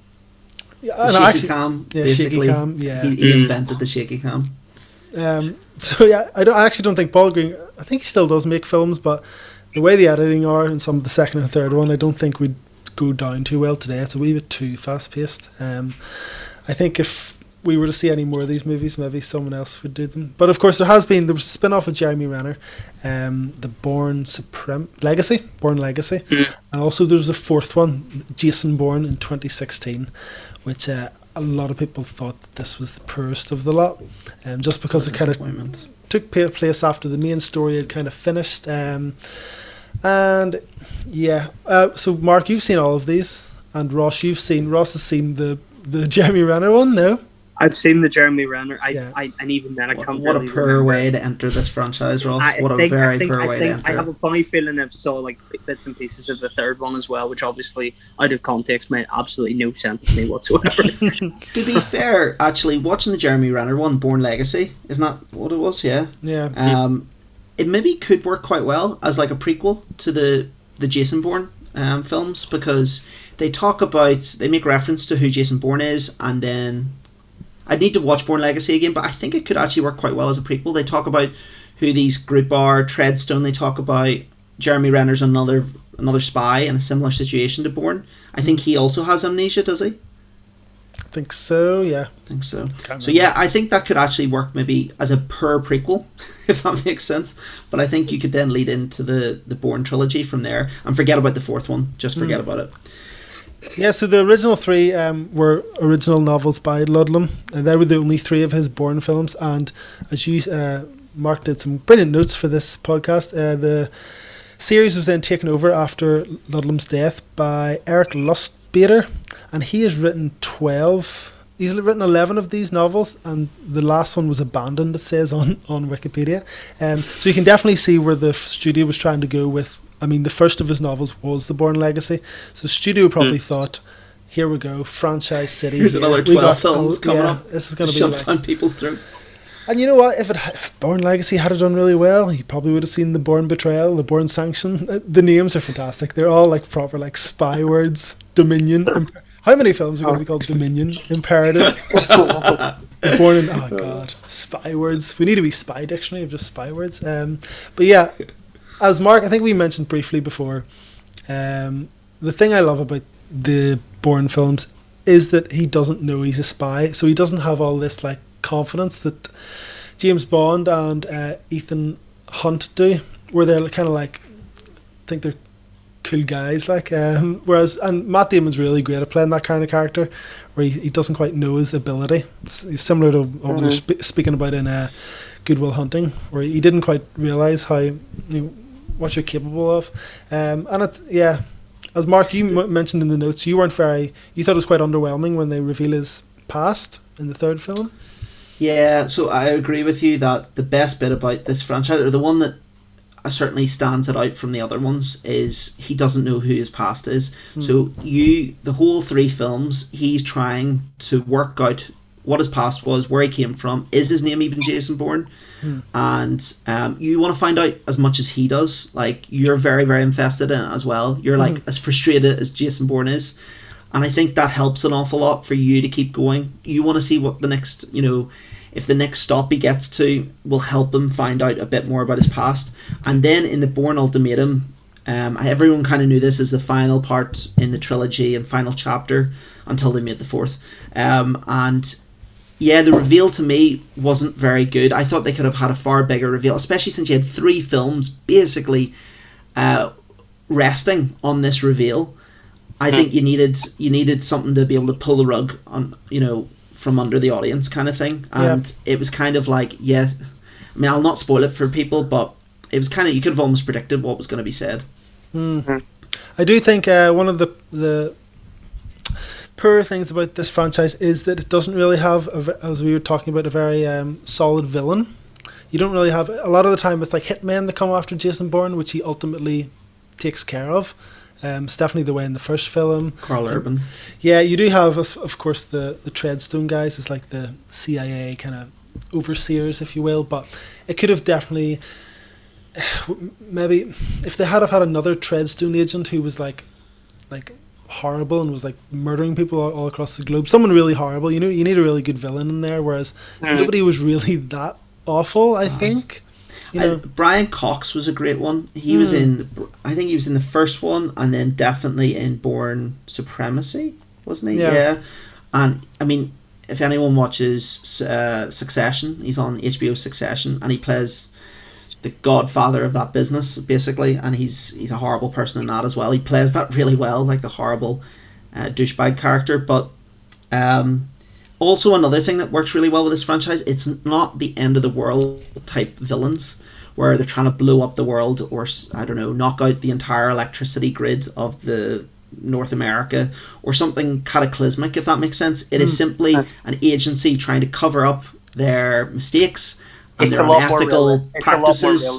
S3: yeah, and
S1: shaky
S3: actually,
S1: cam,
S3: yeah, shaky cam, yeah.
S1: He, he
S2: Mm.
S1: invented the shaky cam.
S3: Um, so yeah, I, don't, I actually don't think Paul Green. I think he still does make films, but the way the editing are in some of the second and third one, I don't think we'd go down too well today. It's a wee bit too fast paced. Um, I think if we were to see any more of these movies, maybe someone else would do them. But of course, there has been there was a spin off of Jeremy Renner, um, the Bourne Supreme Legacy, Bourne Legacy,
S2: Mm.
S3: and also there was a fourth one, Jason Bourne in 2016, which. Uh, a lot of people thought that this was the poorest of the lot, um, just because it kind of
S1: Disappointment.
S3: Took place after the main story had kind of finished. Um, and yeah, uh, so Mark, you've seen all of these, and Ross, you've seen Ross has seen the the Jeremy Renner one, no?
S2: I've seen the Jeremy Renner. I,
S3: Yeah.
S2: I and even then I
S1: What,
S2: can't.
S1: what a
S2: really
S1: poor
S2: remember.
S1: way to enter this franchise, Ross.
S2: I
S1: what a very
S2: I think,
S1: poor
S2: I
S1: way
S2: think
S1: to enter.
S2: I have a funny feeling I've saw like bits and pieces of the third one as well, which obviously out of context made absolutely no sense to me whatsoever.
S1: To be fair, actually, watching the Jeremy Renner one, Bourne Legacy, isn't that what it was? Yeah.
S3: Yeah,
S1: Um, it maybe could work quite well as like a prequel to the the Jason Bourne um, films because they talk about they make reference to who Jason Bourne is, and then I'd need to watch Bourne Legacy again, but I think it could actually work quite well as a prequel. They talk about who these group are, Treadstone. They talk about Jeremy Renner's another another spy in a similar situation to Bourne. I think he also has amnesia, does he?
S3: I think so. Yeah,
S1: I think so. So yeah, I think that could actually work maybe as a per prequel, if that makes sense. But I think you could then lead into the the Bourne trilogy from there and forget about the fourth one. Just forget mm. about it.
S3: Yeah, so the original three um, were original novels by Ludlum, and they were the only three of his Bourne films. And as you, uh, Mark, did some brilliant notes for this podcast, uh, the series was then taken over after Ludlum's death by Eric Lustbader, and he has written 12. He's written 11 of these novels, and the last one was abandoned, it says on, on Wikipedia. Um, so you can definitely see where the studio was trying to go with. I mean, the first of his novels was The Bourne Legacy. So the studio probably thought, here we go, franchise city.
S1: Here's
S3: here.
S1: another
S3: We
S1: twelve
S3: got-
S1: films coming
S3: yeah,
S1: up.
S3: This is going
S1: to
S3: be
S1: shove
S3: like,
S1: down people's throat.
S3: and you know what? If it if Bourne Legacy had it done really well, you probably would have seen the Bourne Betrayal, the Bourne Sanction. The names are fantastic. They're all like proper like spy words. Dominion, How many films are going to be called Dominion? Imperative. Born in oh god, spy words. We need to be spy dictionary of just spy words. Um, but yeah, as Mark, I think we mentioned briefly before. Um, the thing I love about the Bourne films is that he doesn't know he's a spy, so he doesn't have all this like confidence that James Bond and uh, Ethan Hunt do, where they're kind of like think they're cool guys. Like, um, whereas and Matt Damon's really great at playing that kind of character, where he, he doesn't quite know his ability. It's similar to what we were
S2: Mhm.
S3: sp- speaking about in uh, Good Will Hunting, where he didn't quite realize how you know, what you're capable of. Um, and it, yeah, as Mark you m- mentioned in the notes, you weren't very. You thought it was quite underwhelming when they reveal his past in the third film.
S1: Yeah, so I agree with you that the best bit about this franchise, or the one that uh, certainly stands it out from the other ones, is he doesn't know who his past is. So you, the whole three films, he's trying to work out what his past was, where he came from. Is his name even Jason Bourne? And um, you want to find out as much as he does. Like you're very, very invested in it as well. You're like as frustrated as Jason Bourne is. And I think that helps an awful lot for you to keep going. You want to see what the next, you know, if the next stop he gets to will help him find out a bit more about his past. And then in the Bourne Ultimatum, um, everyone kind of knew this as the final part in the trilogy and final chapter until they made the fourth. Um, and yeah, the reveal to me wasn't very good. I thought they could have had a far bigger reveal, especially since you had three films basically uh, resting on this reveal. I think you needed you needed something to be able to pull the rug on you know from under the audience kind of thing, and it was kind of like yes, I mean I'll not spoil it for people, but it was kind of you could have almost predicted what was going to be said.
S3: I do think uh, one of the the poor things about this franchise is that it doesn't really have, a, as we were talking about, a very um, solid villain. You don't really have a lot of the time. It's like hitmen that come after Jason Bourne, which he ultimately takes care of. Um, it's definitely the way in the first film.
S1: Karl Urban.
S3: Yeah, you do have, of of course, the the Treadstone guys. It's like the CIA kind of overseers, if you will. But it could have definitely, maybe, if they had have had another Treadstone agent who was like, like horrible and was like murdering people all, all across the globe, someone really horrible. You know, you need a really good villain in there. Whereas
S2: Mm.
S3: nobody was really that awful. I think. You know,
S1: Uh, Brian Cox was a great one. He was
S3: Hmm.
S1: in, I think he was in the first one, and then definitely in Bourne Supremacy, wasn't he?
S3: Yeah.
S1: And I mean, if anyone watches uh, Succession, he's on HBO Succession, and he plays the godfather of that business basically, and he's he's a horrible person in that as well. He plays that really well, like the horrible uh, douchebag character. But um, also another thing that works really well with this franchise, it's not the end of the world type villains where they're trying to blow up the world or I don't know, knock out the entire electricity grid of the North America or something cataclysmic if that makes sense. It is simply an agency trying to cover up their mistakes and
S2: It's a
S1: their
S2: lot more
S1: unethical
S2: realistic. It's a lot more
S1: practices.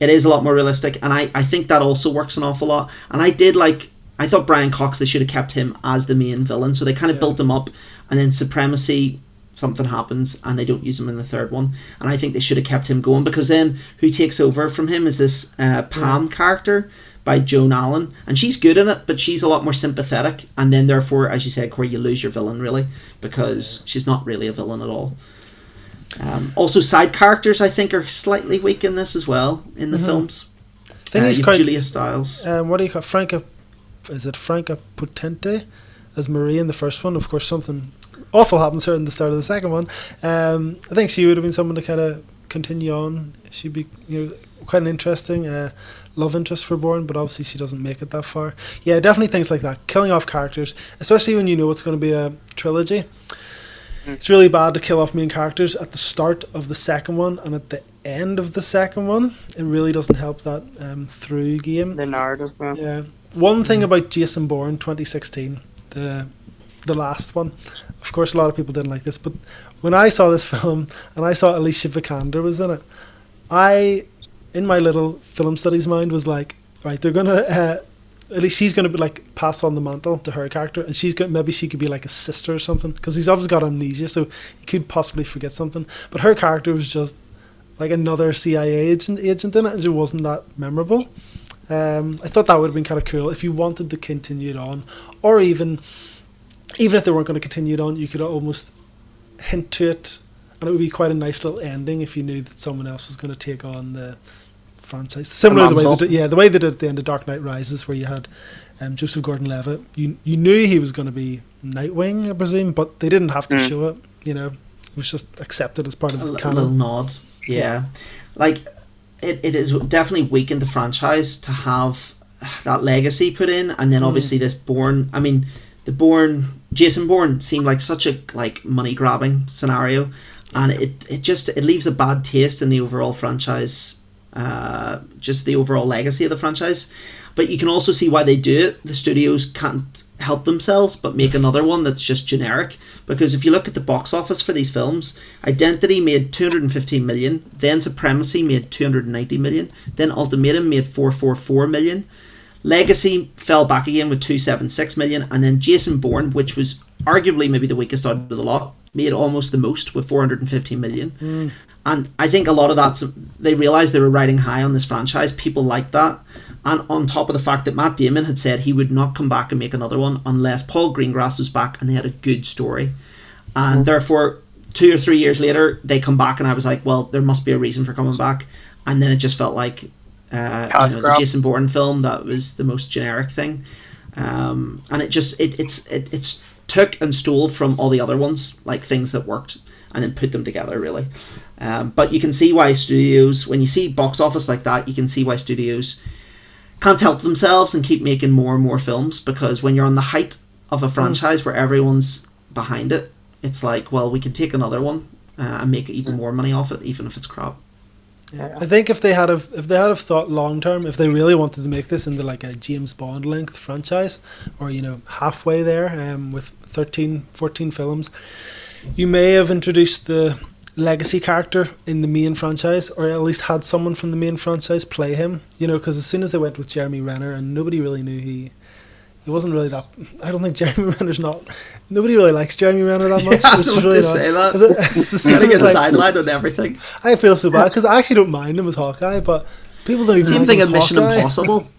S1: it is a lot more realistic and I, I think that also works an awful lot. And i did like i thought brian cox they should have kept him as the main villain. So they kind of
S3: Yeah.
S1: built him up and then supremacy something happens and they don't use him in the third one. And i think they should have kept him going because then who takes over from him is this uh, pam character by joan allen. And she's good in it but she's a lot more sympathetic. And then therefore as you said corey you lose your villain really because she's not really a villain at all um, also side characters i think are slightly weak in this as well in the films
S3: Then
S1: uh,
S3: he's quite-
S1: Julia Stiles.
S3: um, what do you call Franka? Is it Franka Potente as Marie in the first one? Of course, something awful happens to her in the start of the second one. Um, I think she would have been someone to kind of continue on. She'd be you know quite an interesting uh, love interest for Bourne, but obviously she doesn't make it that far. Yeah, definitely things like that, killing off characters, especially when you know it's going to be a trilogy. It's really bad to kill off main characters at the start of the second one and at the end of the second one. It really doesn't help that um, through game.
S2: The narrative, man.
S3: Yeah. One thing about Jason Bourne 2016, the the last one, of course, a lot of people didn't like this, but when I saw this film and I saw Alicia Vikander was in it, I, in my little film studies mind, was like, right, they're gonna. Uh, at least she's gonna be like pass on the mantle to her character, and she's got maybe she could be like a sister or something because he's obviously got amnesia, so he could possibly forget something. But her character was just like another CIA agent agent in it, and it wasn't that memorable. Um, I thought that would have been kind of cool if you wanted to continue it on, or even even if they weren't going to continue it on, you could almost hint to it, and it would be quite a nice little ending if you knew that someone else was going to take on the franchise. Similar to the way they did, yeah, the way they did at the end of Dark Knight Rises, where you had um, Joseph Gordon-Levitt. You you knew he was going to be Nightwing, I presume, but they didn't have to
S2: Mm.
S3: show it. You know, it was just accepted as part of
S1: a
S3: the
S1: little
S3: canon.
S1: nod. Yeah, like it, it is definitely weakened the franchise to have that legacy put in, and then obviously this Bourne. I mean, the Bourne Jason Bourne seemed like such a like money grabbing scenario, and it it just it leaves a bad taste in the overall franchise. Uh, just the overall legacy of the franchise. But you can also see why they do it. The studios can't help themselves but make another one that's just generic. Because if you look at the box office for these films, Identity made 215 million, then Supremacy made 290 million, then Ultimatum made 444 million. Legacy fell back again with 276 million, and then Jason Bourne, which was arguably maybe the weakest out of the lot, made almost the most with 415 million. And I think a lot of that's they realized they were riding high on this franchise. People liked that. And on top of the fact that Matt Damon had said he would not come back and make another one unless Paul Greengrass was back and they had a good story. And therefore, two or three years later, they come back and I was like, well, there must be a reason for coming back. And then it just felt like uh, you know, the. Jason Bourne film that was the most generic thing. Um, and it just it, it's it, it's took and stole from all the other ones, like things that worked, and then put them together really. Um, but you can see why studios, when you see box office like that, you can see why studios can't help themselves and keep making more and more films because when you're on the height of a franchise where everyone's behind it, it's like, well, we can take another one uh, and make even more money off it, even if it's crap.
S3: Yeah. I think if they had have if they had have thought long term, if they really wanted to make this into like a James Bond length franchise, or you know halfway there, um, with 13, 14 films, you may have introduced the legacy character in the main franchise, or at least had someone from the main franchise play him. You know, because as soon as they went with Jeremy Renner, and nobody really knew he. He wasn't really that. I don't think Jeremy Renner's not. Nobody really likes Jeremy Renner that much.
S1: Yeah, I was
S3: is
S1: about
S3: really
S1: to
S3: not-
S1: say that.
S3: 'cause it- It's the same
S1: Gotta
S3: as
S1: get
S3: like,
S1: sidelined on everything.
S3: I feel so bad because I actually don't mind him as Hawkeye, but people don't even
S1: Same
S3: like
S1: thing
S3: him
S1: in
S3: as
S1: Mission
S3: Hawkeye.
S1: Impossible.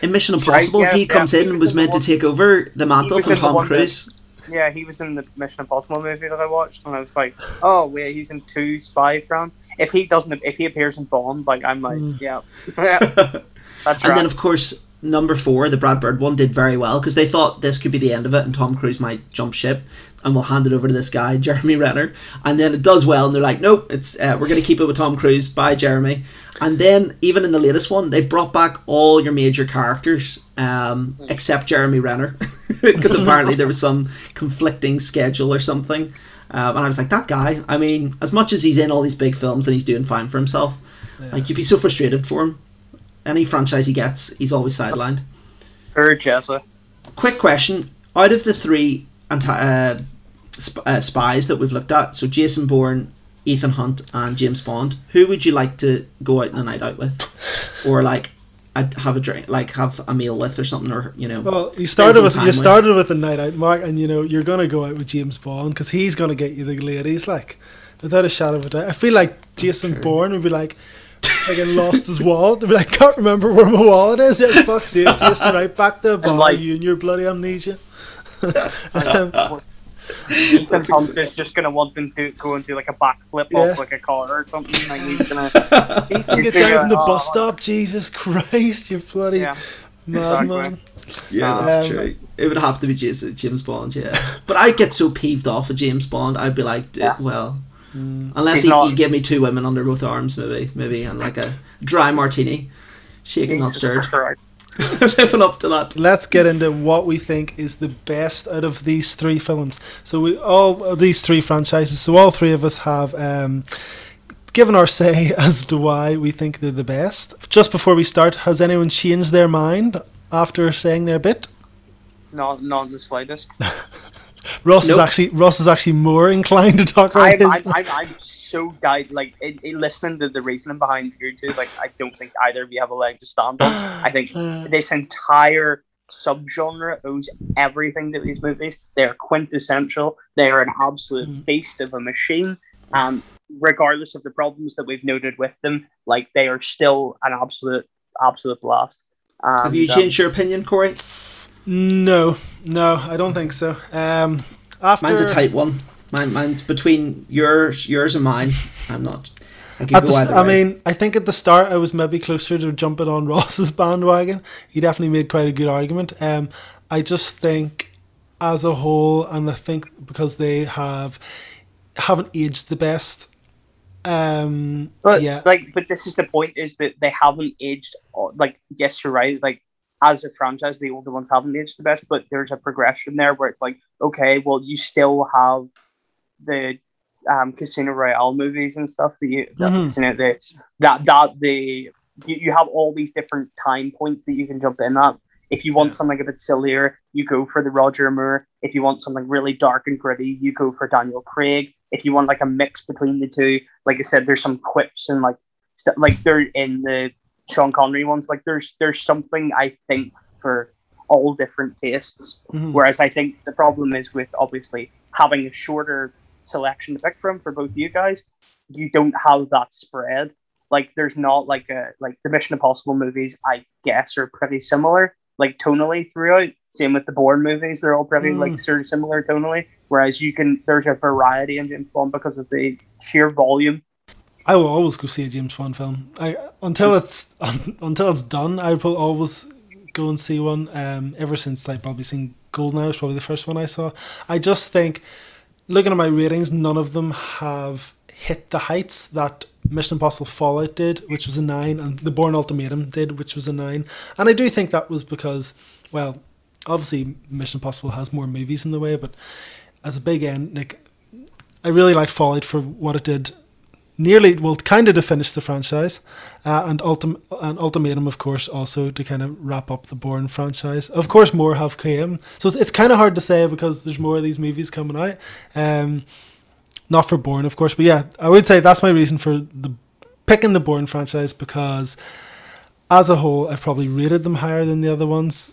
S1: In Mission
S2: Right,
S1: Impossible,
S2: yeah,
S1: he comes
S2: yeah,
S1: in
S2: he
S1: and
S2: was
S1: was meant to take over the mantle from Tom
S2: one that-
S1: Cruise.
S2: Yeah, he was in the Mission Impossible movie that I watched, and I was like, "Oh, wait, he's in two spy from." If he doesn't, if he appears in Bond, like I'm like,
S3: Mm.
S2: yeah, that's
S1: And
S2: right.
S1: then, of course, number four, the Brad Bird one, did very well because they thought this could be the end of it and Tom Cruise might jump ship and we'll hand it over to this guy, Jeremy Renner. And then it does well and they're like, nope, it's uh, we're going to keep it with Tom Cruise. Bye, Jeremy. And then, even in the latest one, they brought back all your major characters um, except Jeremy Renner because apparently there was some conflicting schedule or something. Um, and I was like, that guy, I mean, as much as he's in all these big films and he's doing fine for himself, like you'd be so frustrated for him. Any franchise he gets, he's always sidelined.
S2: Or Jessa.
S1: Quick question: Out of the three anti- uh, sp- uh, spies that we've looked at, so Jason Bourne, Ethan Hunt, and James Bond, who would you like to go out on a night out with, or like I'd have a drink, like have a meal with, or something, or you know?
S3: Well, you started with
S1: time
S3: you started with a night out, Mark, and you know you're gonna go out with James Bond because he's gonna get you the ladies, like without a shadow of a doubt. I feel like Jason Bourne would be like. Again, lost his wallet. They'd be like, can't remember where my wallet is. Yeah, fuck's sake, Jason, right back to the bar.
S2: like-
S3: you and your bloody amnesia. um,
S2: Ethan Hunt is just gonna want them to go and do like a backflip
S3: Yeah.
S2: off like a car or something. Like he's gonna,
S3: Ethan, get down from the
S2: out-
S3: bus stop. Jesus Christ, you bloody
S2: yeah.
S3: madman.
S1: yeah, that's
S3: Um,
S1: true. It would have to be Jason, James Bond, yeah. But I'd get so peeved off of James Bond. I'd be like, d-
S2: Yeah.
S1: well,
S3: Mm.
S1: unless
S2: He's
S1: he,
S2: not-
S1: he give me two women under both arms, maybe, maybe, and like a dry martini, shaken not
S2: Jesus
S1: stirred.
S2: Christ.
S1: Living up to that.
S3: let's get into what we think is the best out of these three films. So we all these three franchises. So all three of us have um, given our say as to why we think they're the best. Just before we start, has anyone changed their mind after saying their bit?
S2: Not, not in the slightest.
S3: Ross is actually Ross is actually more inclined to talk about
S2: I'm,
S3: his.
S2: I'm, I'm, I'm so died. Like in, in listening to the reasoning behind you two, like I don't think either of you have a leg to stand on. I think this entire subgenre owes everything to these movies. They're quintessential. They are an absolute
S3: Mm.
S2: beast of a machine. And regardless of the problems that we've noted with them, like they are still an absolute, absolute blast.
S1: Have
S2: And,
S1: you
S2: um,
S1: changed your opinion, Corey?
S3: No, no, I don't think so. Um, after
S1: Mine's a tight one. Mine, mine's between yours, yours and mine. I'm not. I, could go
S3: the, st- I mean, I think at the start I was maybe closer to jumping on Ross's bandwagon. He definitely made quite a good argument. Um, I just think, as a whole, and I think because they have haven't aged the best. Um,
S2: But
S3: yeah,
S2: like, but this is the point: is that they haven't aged. uh, Like, yes, you're right. Like, as a franchise, the older ones haven't aged the best, but there's a progression there where it's like, okay, well, you still have the um, Casino Royale movies and stuff that you that,
S3: Mhm.
S2: you know, the, that that the you, you have all these different time points that you can jump in at. If you want
S3: Yeah.
S2: something a bit sillier, you go for the Roger Moore. If you want something really dark and gritty, you go for Daniel Craig. If you want like a mix between the two, like I said, there's some quips and like st- like they're in the Sean Connery ones. Like there's there's something I think for all different tastes.
S3: Mhm.
S2: Whereas I think the problem is with obviously having a shorter selection to pick from for both you guys, you don't have that spread. Like there's not like a like the Mission Impossible movies, I guess, are pretty similar, like tonally throughout. Same with the Bourne movies, they're all pretty
S3: Mm.
S2: like sort of similar tonally. Whereas you can there's a variety in James Bond because of the sheer volume.
S3: I will always go see a James Bond film. I until it's until it's done. I will always go and see one. Um, ever since I've probably seen Goldeneye was probably the first one I saw. I just think, looking at my ratings, none of them have hit the heights that Mission Impossible Fallout did, which was a nine, and The Bourne Ultimatum did, which was a nine. And I do think that was because, well, obviously Mission Impossible has more movies in the way, but as a big end, like I really liked Fallout for what it did nearly well kind of to finish the franchise uh, and ultim- and ultimatum of course also to kind of wrap up the Bourne franchise. Of course more have came. So it's, it's kind of hard to say because there's more of these movies coming out um not for Bourne of course but yeah I would say that's my reason for the picking the Bourne franchise because as a whole I've probably rated them higher than the other ones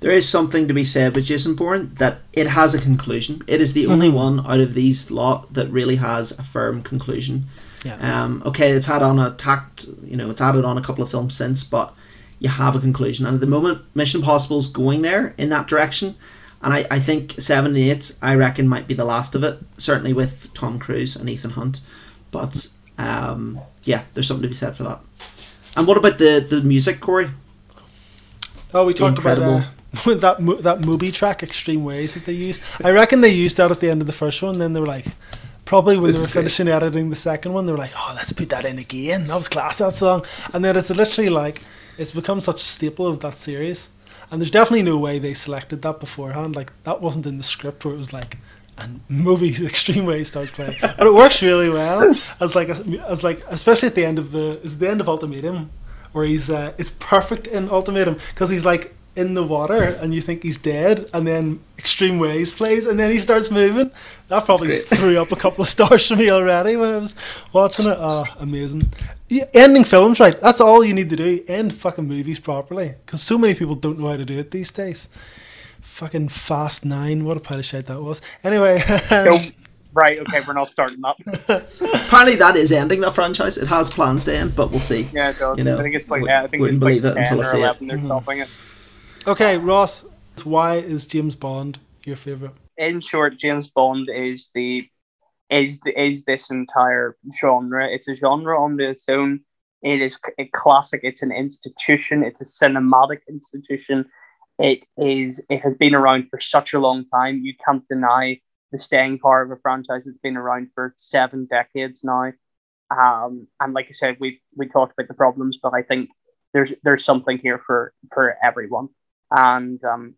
S1: there is something to be said with Jason Bourne that it has a conclusion. It is the only
S3: Mhm.
S1: one out of these lot that really has a firm conclusion.
S3: yeah
S1: Um, okay, it's had on a tact, you know, it's added on a couple of films since, but you have a conclusion. And at the moment, Mission Impossible is going there in that direction. And I, I think 7 and 8, I reckon, might be the last of it, certainly with Tom Cruise and Ethan Hunt. But um, yeah, there's something to be said for that. And what about the, the music, Corey?
S3: Oh, we talked
S1: Incredible.
S3: about uh, that mo- that movie track, Extreme Ways, that they used. I reckon they used that at the end of the first one. Then they were like, probably when
S1: This
S3: they were
S1: is great.
S3: finishing editing the second one, they were like, oh, let's put that in again. That was class, that song. And then it's literally like, it's become such a staple of that series. And there's definitely no way they selected that beforehand. Like, that wasn't in the script where it was like, and movies Extreme Ways starts playing. But it works really well as like, a, as like, especially at the end of the, is the end of Ultimatum where he's uh, it's perfect in Ultimatum because he's like in the water and you think he's dead, and then Extreme Ways plays, and then he starts moving. That probably threw up a couple of stars for me already when I was watching it. Oh, amazing! Yeah, ending films right. That's all you need to do. End fucking movies properly because so many people don't know how to do it these days. Fucking Fast Nine, what a pile of shit that was. Anyway,
S2: So, right, okay, we're not starting that.
S1: Apparently, that is ending that franchise. It has plans to end, but we'll see.
S2: Yeah, it does.
S1: You know,
S2: I think it's like
S1: wou-
S2: yeah, I think
S1: wouldn't
S2: it's like
S1: believe it
S2: ten
S1: until I
S2: or
S1: see it.
S2: eleven. They're
S3: Mhm.
S2: stopping it.
S3: okay, Ross, why is James Bond your favorite?
S2: in short, James Bond is the is the, is this entire genre. It's a genre on its own. It is a classic. It's an institution. It's a cinematic institution. It is. It has been around for such a long time. You can't deny the staying power of a franchise that's been around for seven decades now. Um, and like I said, we we talked about the problems, but I think there's there's something here for for everyone. And um,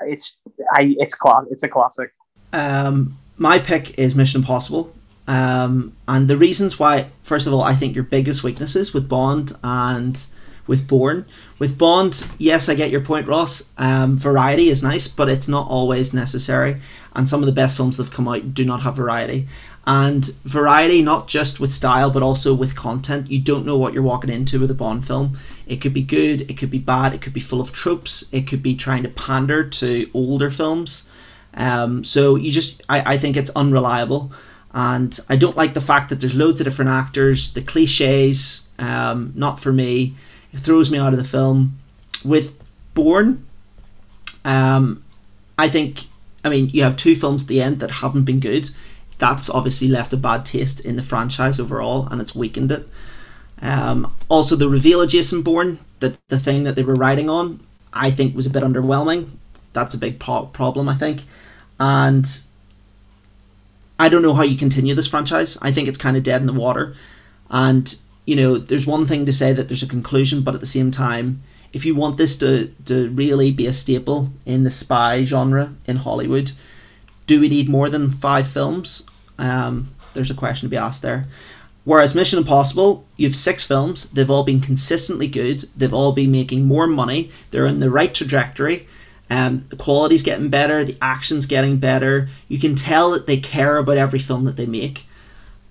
S2: it's I it's class. It's a classic.
S1: Um, my pick is Mission Impossible. Um, and the reasons why, first of all, I think your biggest weaknesses with Bond and with Bourne. With Bond, yes, I get your point, Ross. Um, variety is nice, but it's not always necessary. And some of the best films that have come out do not have variety. And variety, not just with style, but also with content. You don't know what you're walking into with a Bond film. It could be good, it could be bad, it could be full of tropes, it could be trying to pander to older films. Um, so you just, I, I think it's unreliable, and I don't like the fact that there's loads of different actors. The cliches, um, not for me. Throws me out of the film. With Bourne, Um, I think, I mean, you have two films at the end that haven't been good. That's obviously left a bad taste in the franchise overall, and it's weakened it. Um, also, the reveal of Jason Bourne, the the thing that they were riding on, I think was a bit underwhelming. That's a big pro- problem, I think, and I don't know how you continue this franchise. I think it's kind of dead in the water, and you know, there's one thing to say that there's a conclusion, but at the same time, if you want this to, to really be a staple in the spy genre in Hollywood, do we need more than five films? Um, there's a question to be asked there. Whereas Mission Impossible, you have six films. They've all been consistently good. They've all been making more money. They're in the right trajectory. and the quality's getting better. The action's getting better. You can tell that they care about every film that they make.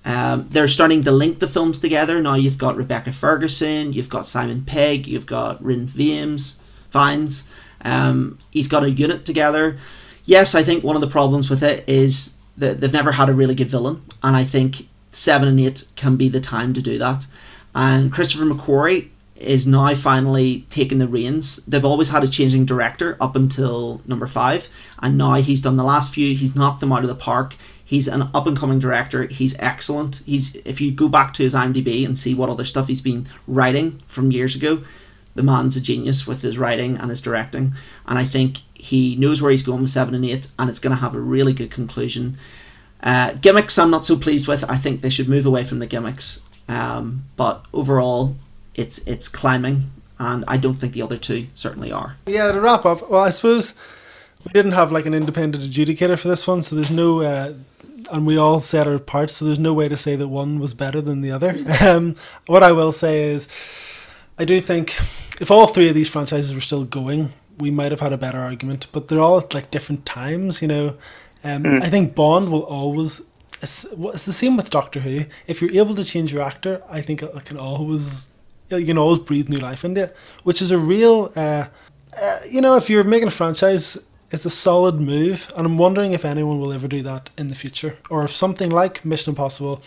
S1: Um, they're starting to link the films together. Now you've got Rebecca Ferguson, you've got Simon Pegg, you've got Rin Vimes, Vines. Um, he's got a unit together. Yes, I think one of the problems with it is that they've never had a really good villain, and I think seven and eight can be the time to do that. And Christopher McQuarrie is now finally taking the reins. They've always had a changing director up until number five, and now he's done the last few. He's knocked them out of the park. He's an up and coming director. He's excellent. He's if you go back to his IMDb and see what other stuff he's been writing from years ago, the man's a genius with his writing and his directing. And I think he knows where he's going with seven and eight, and it's going to have a really good conclusion. Uh, gimmicks, I'm not so pleased with. I think they should move away from the gimmicks. Um, but overall, it's it's climbing, and I don't think the other two certainly are.
S3: Yeah, to wrap up, well, I suppose we didn't have like an independent adjudicator for this one, so there's no uh, and we all set our parts, so there's no way to say that one was better than the other. Um, what I will say is, I do think if all three of these franchises were still going, we might have had a better argument. But they're all at like different times, you know. Um, mm. I think Bond will always. It's, it's the same with Doctor Who. If you're able to change your actor, I think it can always you can always breathe new life into it, which is a real. Uh, uh, you know, if you're making a franchise, it's a solid move, and I'm wondering if anyone will ever do that in the future, or if something like Mission Impossible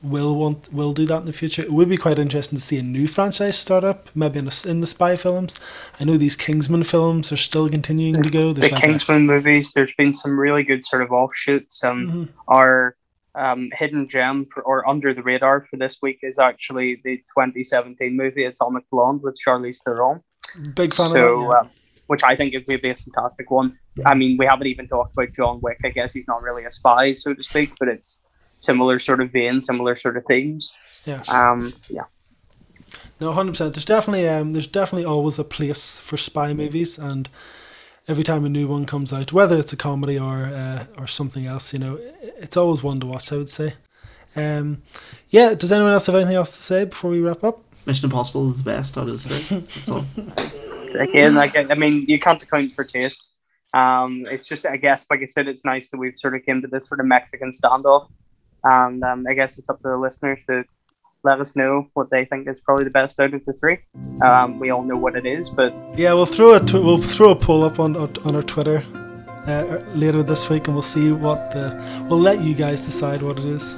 S3: will want will do that in the future. It would be quite interesting to see a new franchise start up, maybe in, a, in the spy films. I know these Kingsman films are still continuing to go.
S2: There's the like Kingsman a, movies. There's been some really good sort of offshoots. Um, mm-hmm. our um, hidden gem for, or under the radar for this week is actually the 2017 movie Atomic Blonde with Charlize Theron.
S3: Big fan so, of that. Yeah. Uh,
S2: which I think would be a fantastic one. Yeah. I mean, we haven't even talked about John Wick. I guess he's not really a spy, so to speak, but it's similar sort of vein, similar sort of themes.
S3: Yeah.
S2: Um. Yeah.
S3: No, hundred percent. There's definitely um, there's definitely always a place for spy movies, and every time a new one comes out, whether it's a comedy or uh, or something else, you know, it's always one to watch. I would say. Um, yeah. Does anyone else have anything else to say before we wrap up?
S1: Mission Impossible is the best out of the three. That's all.
S2: again, like I mean, you can't account for taste. Um, it's just, I guess, like I said, it's nice that we've sort of came to this sort of Mexican standoff, and um, I guess it's up to the listeners to let us know what they think is probably the best out of the three. Um, we all know what it is, but
S3: yeah, we'll throw a t- we'll throw a poll up on on our Twitter uh, later this week, and we'll see what the we'll let you guys decide what it is.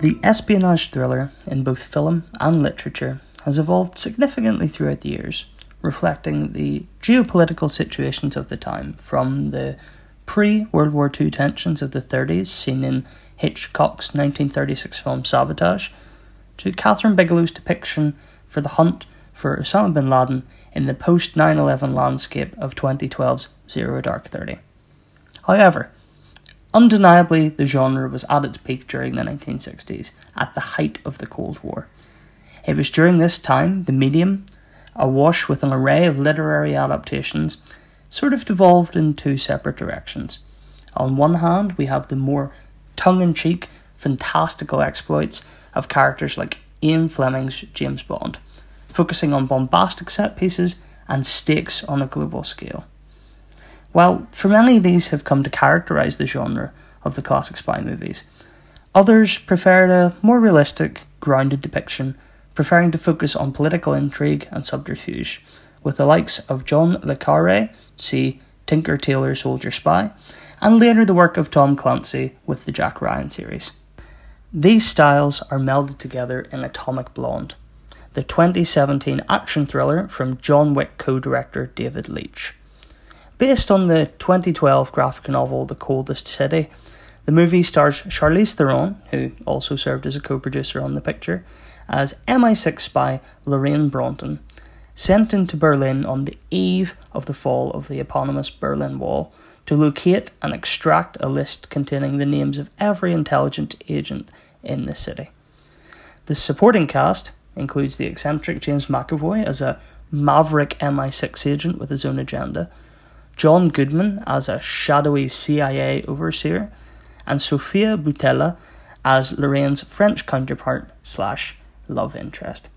S4: The espionage thriller in both film and literature has evolved significantly throughout the years, reflecting the geopolitical situations of the time, from the pre World War II tensions of the 30s seen in Hitchcock's 1936 film Sabotage, to Kathryn Bigelow's depiction for the hunt for Osama bin Laden in the post 9 11 landscape of 2012's Zero Dark Thirty. However, Undeniably, the genre was at its peak during the 1960s, at the height of the Cold War. It was during this time the medium, awash with an array of literary adaptations, sort of devolved in two separate directions. On one hand, we have the more tongue in cheek, fantastical exploits of characters like Ian Fleming's James Bond, focusing on bombastic set pieces and stakes on a global scale. While for many these have come to characterize the genre of the classic spy movies, others preferred a more realistic, grounded depiction, preferring to focus on political intrigue and subterfuge, with the likes of John Le Carre, see Tinker Tailor Soldier Spy, and later the work of Tom Clancy with the Jack Ryan series. These styles are melded together in Atomic Blonde, the 2017 action thriller from John Wick co director David Leitch. Based on the 2012 graphic novel The Coldest City, the movie stars Charlize Theron, who also served as a co producer on the picture, as MI6 spy Lorraine Broughton, sent into Berlin on the eve of the fall of the eponymous Berlin Wall to locate and extract a list containing the names of every intelligence agent in the city. The supporting cast includes the eccentric James McAvoy as a maverick MI6 agent with his own agenda, John Goodman as a shadowy CIA overseer, and Sofia Boutella as Lorraine's French counterpart slash love interest.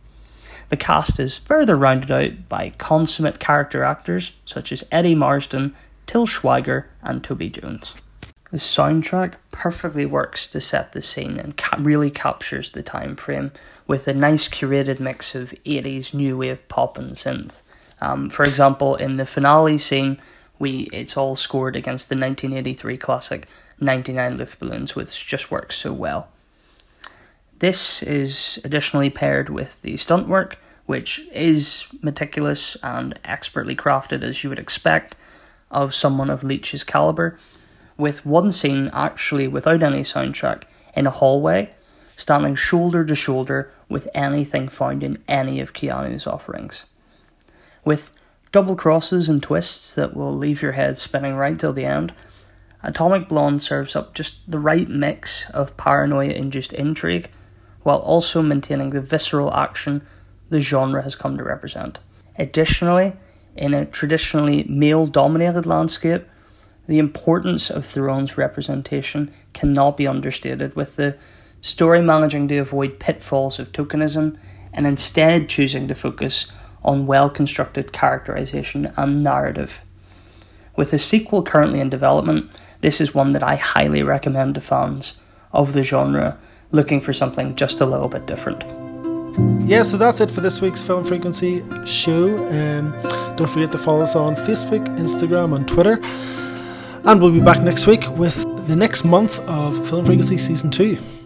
S4: The cast is further rounded out by consummate character actors such as Eddie Marsan, Til Schweiger, and Toby Jones. The soundtrack perfectly works to set the scene and ca- really captures the time frame with a nice curated mix of 80s new wave pop and synth. Um, for example, in the finale scene, we it's all scored against the 1983 classic 99 Luftballons, which just works so well. This is additionally paired with the stunt work, which is meticulous and expertly crafted as you would expect of someone of Leitch's caliber, with one scene actually without any soundtrack in a hallway, standing shoulder to shoulder with anything found in any of Keanu's offerings. With double crosses and twists that will leave your head spinning right till the end, Atomic Blonde serves up just the right mix of paranoia induced intrigue while also maintaining the visceral action the genre has come to represent. Additionally, in a traditionally male dominated landscape, the importance of Theron's representation cannot be understated, with the story managing to avoid pitfalls of tokenism and instead choosing to focus on well constructed characterization and narrative. With a sequel currently in development, this is one that I highly recommend to fans of the genre looking for something just a little bit different.
S3: Yeah, so that's it for this week's Film Frequency show. Um, don't forget to follow us on Facebook, Instagram, and Twitter. And we'll be back next week with the next month of Film Frequency Season 2.